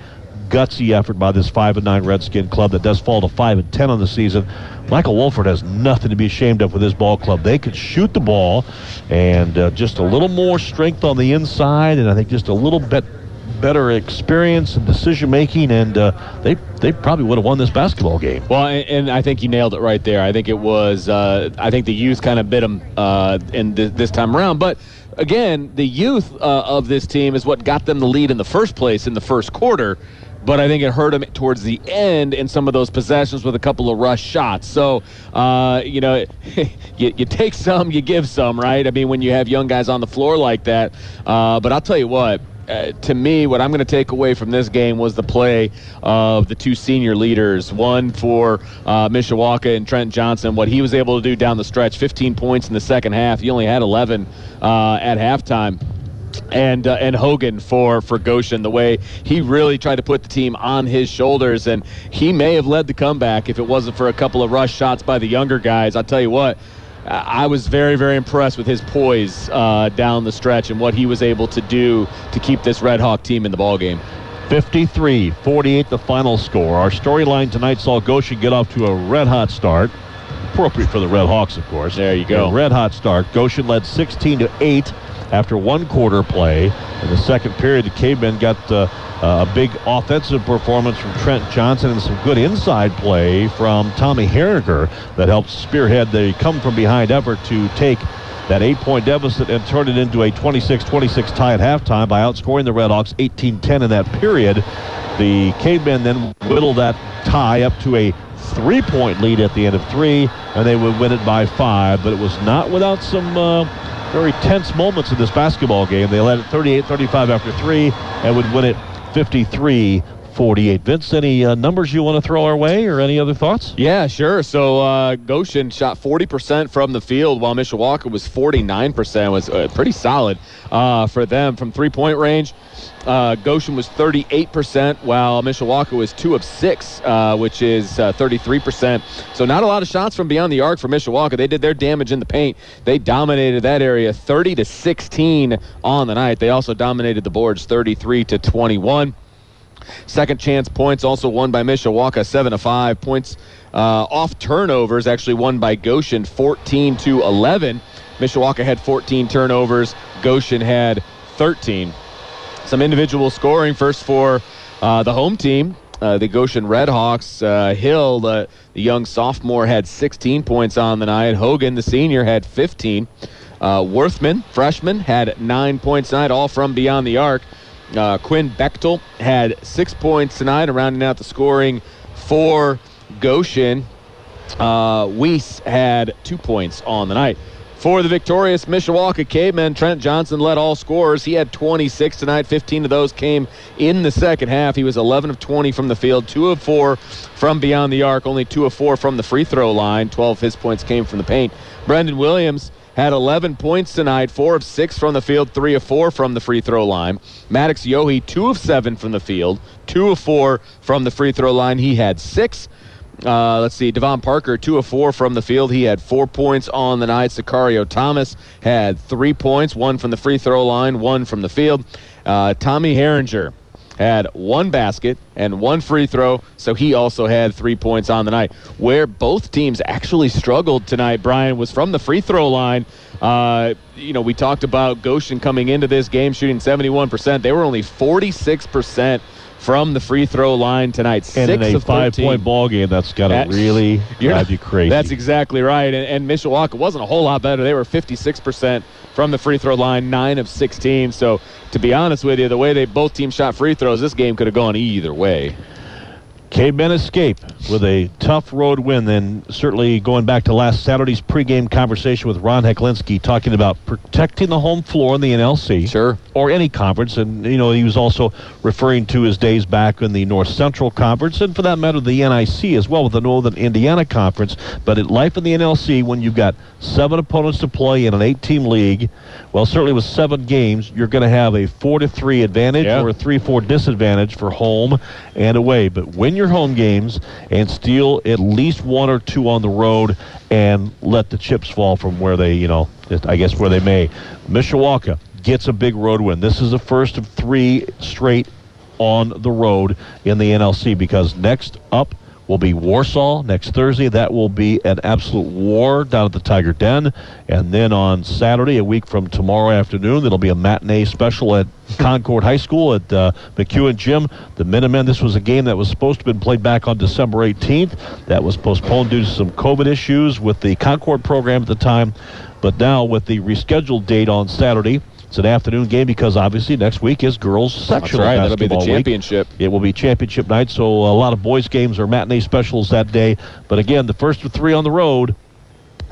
S1: gutsy effort by this 5 and 9 Redskin club that does fall to 5 and 10 on the season. Michael Wolford has nothing to be ashamed of with his ball club. They could shoot the ball and uh, just a little more strength on the inside, and I think just a little bit better experience and decision making, and uh, they they probably would have won this basketball game.
S2: Well, and, and, I think you nailed it right there. I think it was. Uh, I think the youth kind of bit them uh, in th- this time around, but. Again, the youth uh, of this team is what got them the lead in the first place in the first quarter but I think it hurt him towards the end in some of those possessions with a couple of rush shots. So, uh, you know, you, you, take some, you give some, right? I mean, when you have young guys on the floor like that. Uh, but I'll tell you what. Uh, to me, what I'm going to take away from this game was the play of the two senior leaders. One for uh, Mishawaka and Trent Johnson. What he was able to do down the stretch, 15 points in the second half. He only had 11 uh, at halftime and uh, and Hogan for for Goshen the way he really tried to put the team on his shoulders and he may have led the comeback if it wasn't for a couple of rush shots by the younger guys. I'll tell you what. I was very, very impressed with his poise uh, down the stretch and what he was able to do to keep this Red Hawk team in the ball game.
S1: 53 48 the final score. Our storyline tonight saw Goshen get off to a red hot start. Appropriate for the Red Hawks, of course.
S2: There you go.
S1: A red hot start. Goshen led 16 to 8 after one quarter play. In the second period, the Cavemen got uh, a big offensive performance from Trent Johnson and some good inside play from Tommy Herringer that helped spearhead the come from behind effort to take that eight point deficit and turn it into a 26 26 tie at halftime by outscoring the Redhawks 18 10 in that period. The Cavemen then whittled that tie up to a three point lead at the end of three, and they would win it by five, but it was not without some. Uh, very tense moments in this basketball game. They led it 38-35 after three and would win it 53 48. Vince, any uh, numbers you want to throw our way or any other thoughts?
S2: Yeah, sure. So uh, Goshen shot 40% from the field while Mishawaka was 49%. was uh, pretty solid uh, for them from three-point range. Uh, Goshen was 38%, while Mishawaka was 2 of 6, uh, which is 33%. So not a lot of shots from beyond the arc for Mishawaka. They did their damage in the paint. They dominated that area 30 to 16 on the night. They also dominated the boards 33 to 21. Second chance points also won by Mishawaka, seven to five points uh, off turnovers. Actually won by Goshen, 14 to 11. Mishawaka had 14 turnovers. Goshen had 13. Some individual scoring first for uh, the home team. Uh, the Goshen Redhawks. Uh, Hill, the, the, young sophomore, had 16 points on the night. Hogan, the senior, had 15. Uh, Worthman, freshman, had nine points tonight, all from beyond the arc. Uh, Quinn Bechtel had six points tonight, rounding out the scoring for Goshen. Uh, Weiss had two points on the night. For the victorious Mishawaka Cavemen, Trent Johnson led all scorers. He had 26 tonight. 15 of those came in the second half. He was 11 of 20 from the field, 2 of 4 from beyond the arc, only 2 of 4 from the free throw line. 12 of his points came from the paint. Brendan Williams had 11 points tonight, four of six from the field, three of four from the free throw line. Maddox Yohe, two of seven from the field, two of four from the free throw line. He had six. Uh, let's see, Devon Parker, two of four from the field. He had four points on the night. Sicario Thomas had three points, one from the free throw line, one from the field. Uh, Tommy Herringer had one basket and one free throw, so he also had three points on the night. Where both teams actually struggled tonight, Brian, was from the free throw line. Uh, you know, we talked about Goshen coming into this game shooting 71%. They were only 46% from the free throw line tonight.
S1: And
S2: Six
S1: in a
S2: of 13.
S1: five-point ball game, that's got to really drive you crazy.
S2: That's exactly right. And, and Mishawaka wasn't a whole lot better. They were 56% from the free throw line, 9 of 16. So, to be honest with you, the way they both teams shot free throws, this game could have gone either way.
S1: Cavemen escape with a tough road win. Then certainly going back to last Saturday's pregame conversation with Ron Heklinski talking about protecting the home floor in the NLC.
S2: Sure.
S1: Or any conference. And, you know, he was also referring to his days back in the North Central Conference and for that matter the NIC as well with the Northern Indiana Conference. But at life in the NLC when you've got seven opponents to play in an eight-team league, well certainly with seven games, you're going to have a four to three advantage
S2: Yeah.
S1: or a three four disadvantage for home and away. But win your home games and steal at least one or two on the road and let the chips fall from where they, you know, I guess where they may. Mishawaka gets a big road win. This is the first of three straight on the road in the NLC because next up will be Warsaw next Thursday. That will be an absolute war down at the Tiger Den. And then on Saturday, a week from tomorrow afternoon, there'll be a matinee special at Concord High School at uh, McEwen Gym. The Minutemen, this was a game that was supposed to have been played back on December 18th. That was postponed due to some COVID issues with the Concord program at the time. But now with the rescheduled date on Saturday, it's an afternoon game because obviously next week is girls
S2: That's
S1: sectional
S2: right. That'll be the
S1: basketball week.
S2: championship.
S1: It will be championship night, so a lot of boys' games or matinee specials that day. But again, the first three on the road,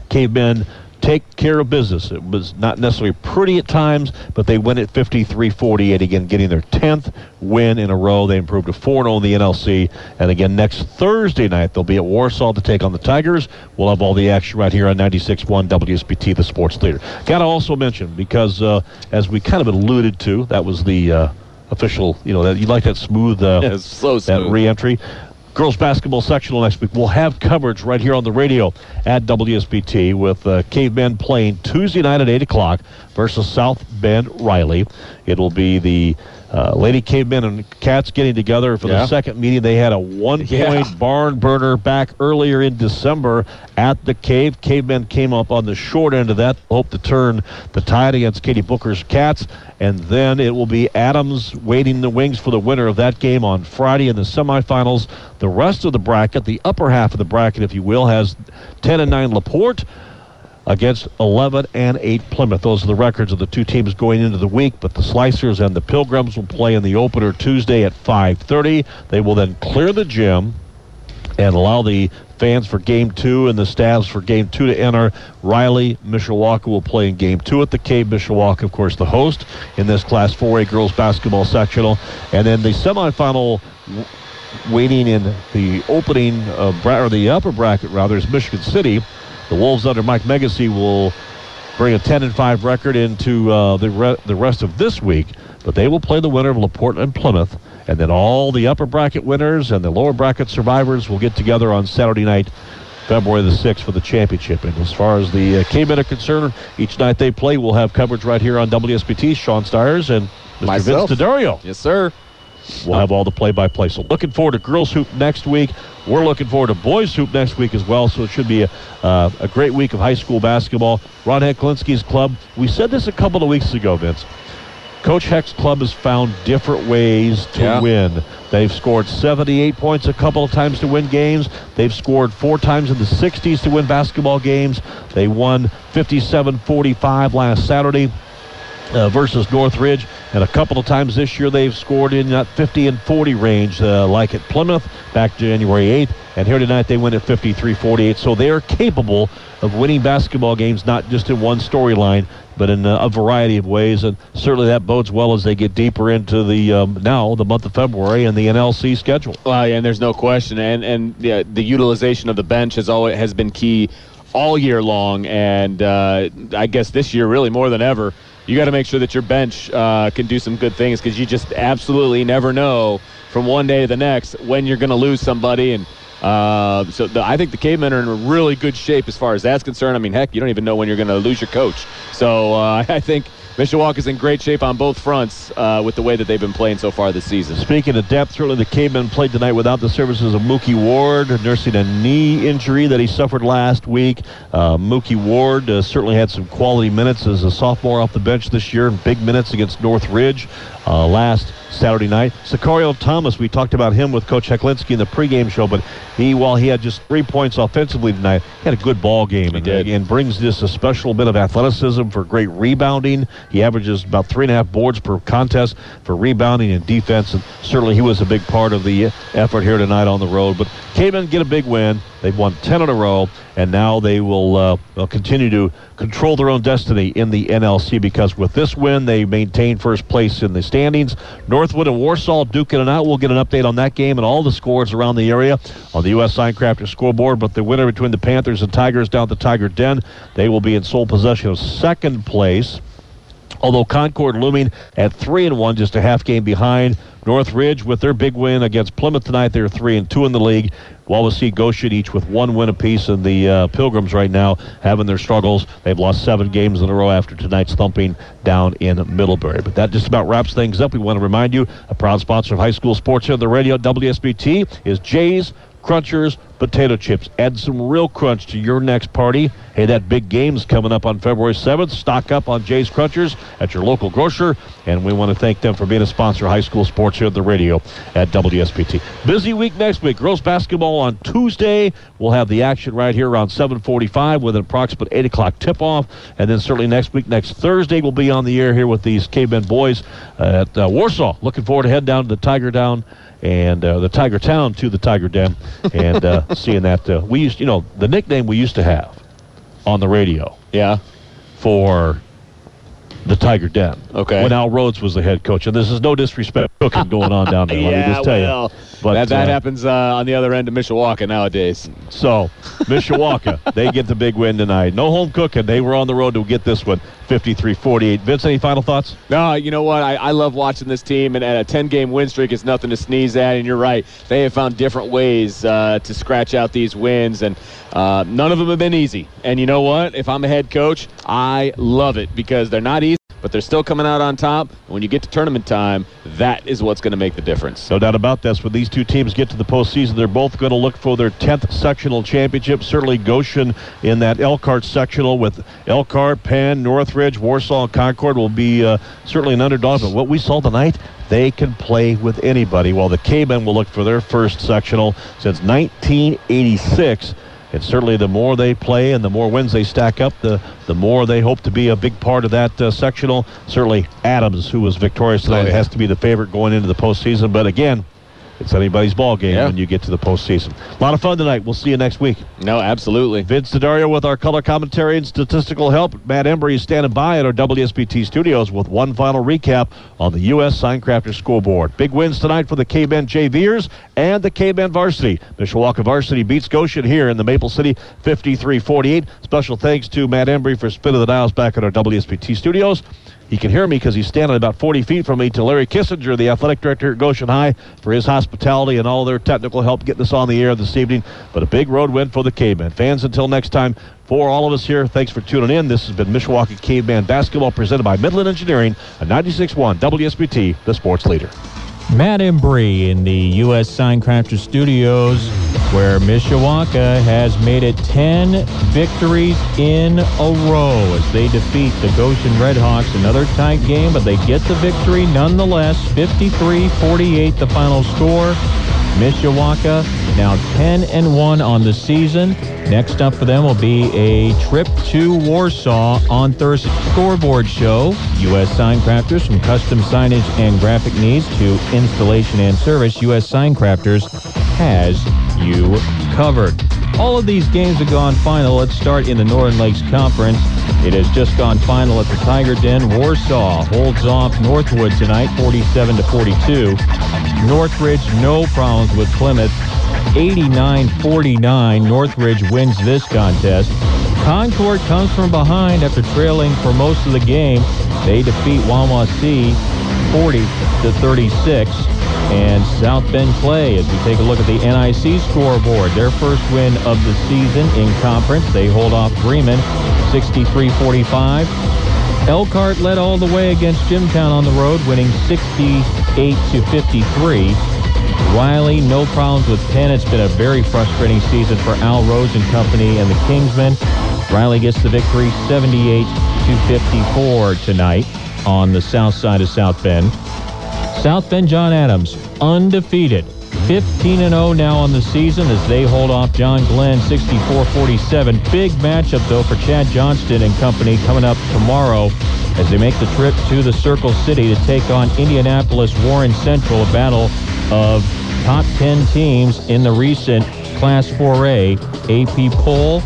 S1: Cavemen take care of business. It was not necessarily pretty at times, but they win at 53-48 again, getting their 10th win in a row. They improved to 4-0 in the NLC. And again, next Thursday night, they'll be at Warsaw to take on the Tigers. We'll have all the action right here on 96.1 WSBT, the sports leader. Got to also mention, because uh, as we kind of alluded to, that was the uh, official, you know, that you like that smooth, uh,
S2: Yeah, so
S1: that
S2: smooth.
S1: re-entry. Girls basketball sectional next week. We'll have coverage right here on the radio at WSBT with uh, Cavemen playing Tuesday night at 8 o'clock versus South Bend Riley. It'll be the uh, Lady Cavemen and Cats getting together for
S2: Yeah.
S1: the second meeting. They had a one-point
S2: Yeah.
S1: barn burner back earlier in December at the Cave. Cavemen came up on the short end of that. Hope to turn the tide against Katie Booker's Cats. And then it will be Adams waiting the wings for the winner of that game on Friday in the semifinals. The rest of the bracket, the upper half of the bracket, if you will, has 10 and 9 Laporte against 11 and 8 Plymouth. Those are the records of the two teams going into the week, but the Slicers and the Pilgrims will play in the opener Tuesday at 5:30. They will then clear the gym and allow the fans for game two and the staffs for game two to enter. Riley, Mishawaka will play in game two at the Cave. Mishawaka, of course, the host in this Class 4A girls basketball sectional. And then the semifinal waiting in the opening, uh, bra- or the upper bracket, rather, is Michigan City. The Wolves under Mike Megacy will bring a 10 and 5 record into uh, the re- the rest of this week. But they will play the winner of Laporte and Plymouth, and then all the upper bracket winners and the lower bracket survivors will get together on Saturday night, February the 6th, for the championship. And as far as the uh, K-Men are concerned, each night they play, we'll have coverage right here on WSBT. Sean Stiers and Mr.
S2: Myself.
S1: Vince DeDario.
S2: Yes, sir.
S1: We'll have all the play-by-play. So looking forward to girls hoop next week. We're looking forward to boys hoop next week as well. So it should be a, uh, a great week of high school basketball. Ron Heklinski's club. We said this a couple of weeks ago, Vince. Coach Heck's club has found different ways to
S2: Yeah.
S1: win. They've scored 78 points a couple of times to win games. They've scored four times in the 60s to win basketball games. They won 57-45 last Saturday uh, versus Northridge. And a couple of times this year they've scored in that 50 and 40 range, uh, like at Plymouth back January 8th. And here tonight they win at 53 48. So they are capable of winning basketball games, not just in one storyline, but in uh, a variety of ways. And certainly that bodes well as they get deeper into the um, now, the month of February, and the NLC schedule.
S2: Well, yeah, and there's no question, and and yeah, the utilization of the bench has always has been key all year long, and uh, I guess this year really more than ever. You got to make sure that your bench uh, can do some good things because you just absolutely never know from one day to the next when you're going to lose somebody. And uh, so the, I think the Cavemen are in really good shape as far as that's concerned. I mean, heck, you don't even know when you're going to lose your coach. So uh, I think Mishawaka's in great shape on both fronts uh, with the way that they've been playing so far this season.
S1: Speaking of depth, certainly the Cavemen played tonight without the services of Mookie Ward, nursing a knee injury that he suffered last week. Uh, Mookie Ward uh, certainly had some quality minutes as a sophomore off the bench this year, big minutes against Northridge uh, last Saturday night. Sicario Thomas, we talked about him with Coach Heklinski in the pregame show, but he, while he had just three points offensively tonight, he had a good ball game and, and brings just a special bit of athleticism for great rebounding. He averages about three and a half boards per contest for rebounding and defense, and certainly he was a big part of the effort here tonight on the road. But came Cavemen get a big win. They've won 10 in a row, and now they will uh, continue to control their own destiny in the NLC because with this win, they maintain first place in the standings. Northwood and Warsaw duking it out. We'll get an update on that game and all the scores around the area on the U.S. Signcrafter scoreboard. But the winner between the Panthers and Tigers down at the Tiger Den, they will be in sole possession of second place. Although Concord looming at three and one, just a half game behind. Northridge with their big win against Plymouth tonight, they're three and two in the league. While we Wawasee Goshen each with one win apiece, and the uh, Pilgrims right now having their struggles. They've lost seven games in a row after tonight's thumping down in Middlebury. But that just about wraps things up. We want to remind you, a proud sponsor of high school sports here on the radio WSBT is Jay's Krunchers potato chips. Add some real crunch to your next party. Hey, that big game's coming up on February 7th. Stock up on Jay's Krunchers at your local grocer. And we want to thank them for being a sponsor of high school sports here at the radio at WSBT. Busy week next week. Girls basketball on Tuesday. We'll have the action right here around 745 with an approximate 8 o'clock tip-off. And then certainly next week, next Thursday, we'll be on the air here with these Cavemen boys at uh, Warsaw. Looking forward to head down to the Tiger Down and uh, the Tiger Town to the Tiger Den, and uh, seeing that uh, we used, you know, the nickname we used to have on the radio
S2: Yeah.
S1: for the Tiger Den.
S2: Okay.
S1: When Al Rhodes was the head coach, and this is no disrespect cooking going on down there. let me
S2: yeah,
S1: just tell
S2: well,
S1: you. But
S2: that, that
S1: uh,
S2: happens uh, on the other end of Mishawaka nowadays.
S1: So, Mishawaka, they get the big win tonight. No home cooking. They were on the road to get this one, 53-48. Vince, any final thoughts?
S2: No, you know what? I, I love watching this team, and, and a 10 game win streak is nothing to sneeze at. And you're right. They have found different ways uh, to scratch out these wins, and uh, none of them have been easy. And you know what? If I'm a head coach, I love it because they're not easy, but they're still coming out on top. When you get to tournament time, that is what's going to make the difference.
S1: No doubt about this. When these two teams get to the postseason, they're both going to look for their 10th sectional championship. Certainly Goshen in that Elkhart sectional with Elkhart, Penn, Northridge, Warsaw, Concord will be uh, certainly an underdog. But what we saw tonight, they can play with anybody, while the K-Men will look for their first sectional since 1986. And certainly, the more they play and the more wins they stack up, the the more they hope to be a big part of that uh, sectional. Certainly, Adams, who was victorious tonight,
S2: Oh, yeah.
S1: has to be the favorite going into the postseason. But again, it's anybody's ball game
S2: Yeah.
S1: when you get to the postseason. A lot of fun tonight. We'll see you next week.
S2: No, absolutely.
S1: Vince DeDario with our color commentary and statistical help. Matt Embry is standing by at our WSBT studios with one final recap on the U.S. Signcrafter scoreboard. Big wins tonight for the K-Men JVers and the K-Men varsity. Mishawaka varsity beats Goshen here in the Maple City 53-48. Special thanks to Matt Embry for spinning the dials back at our WSBT studios. He can hear me because he's standing about 40 feet from me to Larry Kissinger, the athletic director at Goshen High, for his hospitality and all their technical help getting us on the air this evening. But a big road win for the Cavemen. Fans, until next time, for all of us here, thanks for tuning in. This has been Mishawaka Caveman Basketball presented by Midland Engineering on 96.1 WSBT, the sports leader.
S4: Matt Embry in the U.S. Signcrafter Studios, where Mishawaka has made it 10 victories in a row as they defeat the Goshen Redhawks. Another tight game, but they get the victory nonetheless. 53-48 the final score. Mishawaka now 10 and 1 on the season. Next up for them will be a trip to Warsaw on Thursday. Scoreboard show. U.S. Sign Crafters from custom signage and graphic needs to installation and service. U.S. Sign Crafters has you covered. All of these games have gone final. Let's start in the Northern Lakes Conference. It has just gone final at the Tiger Den. Warsaw holds off Northwood tonight, 47 to 42. Northridge, no problems with Plymouth. 89-49. Northridge wins this contest. Concord comes from behind after trailing for most of the game. They defeat Wawasee 40 to 36. And South Bend Clay, as we take a look at the NIC scoreboard, their first win of the season in conference. They hold off Bremen 63-45. Elkhart led all the way against Jimtown on the road, winning 68 to 53. Riley, no problems with Penn. It's been a very frustrating season for Al Rhodes and company and the Kingsmen. Riley gets the victory 78 to 54 tonight on the south side of South Bend. South Bend John Adams, undefeated. 15 0 now on the season as they hold off John Glenn 64 47. Big matchup, though, for Chad Johnston and company coming up tomorrow as they make the trip to the Circle City to take on Indianapolis Warren Central, a battle of top 10 teams in the recent Class 4A AP poll.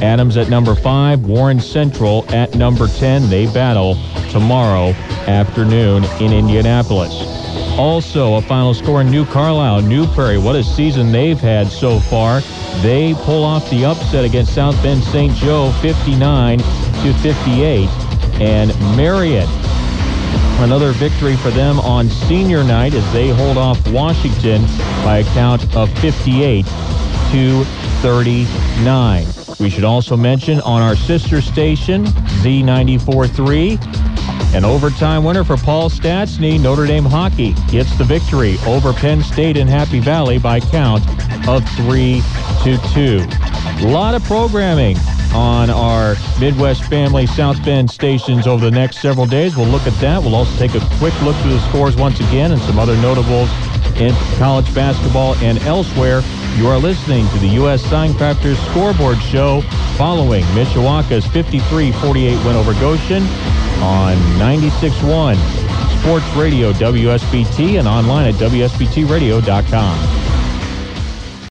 S4: Adams at number 5, Warren Central at number 10. They battle tomorrow afternoon in Indianapolis. Also, a final score in New Carlisle, New Prairie. What a season they've had so far. They pull off the upset against South Bend St. Joe 59 to 58. And Marian, another victory for them on senior night as they hold off Washington by a count of 58 to 39. We should also mention on our sister station, Z94.3, an overtime winner for Paul Stastny. Notre Dame hockey gets the victory over Penn State in Happy Valley by count of 3 to 2. A lot of programming on our Midwest Family South Bend stations over the next several days. We'll look at that. We'll also take a quick look through the scores once again and some other notables in college basketball and elsewhere. You are listening to the U.S. Signcrafters Scoreboard Show following Mishawaka's 53-48 win over Goshen on 96.1 Sports Radio WSBT and online at WSBTradio.com.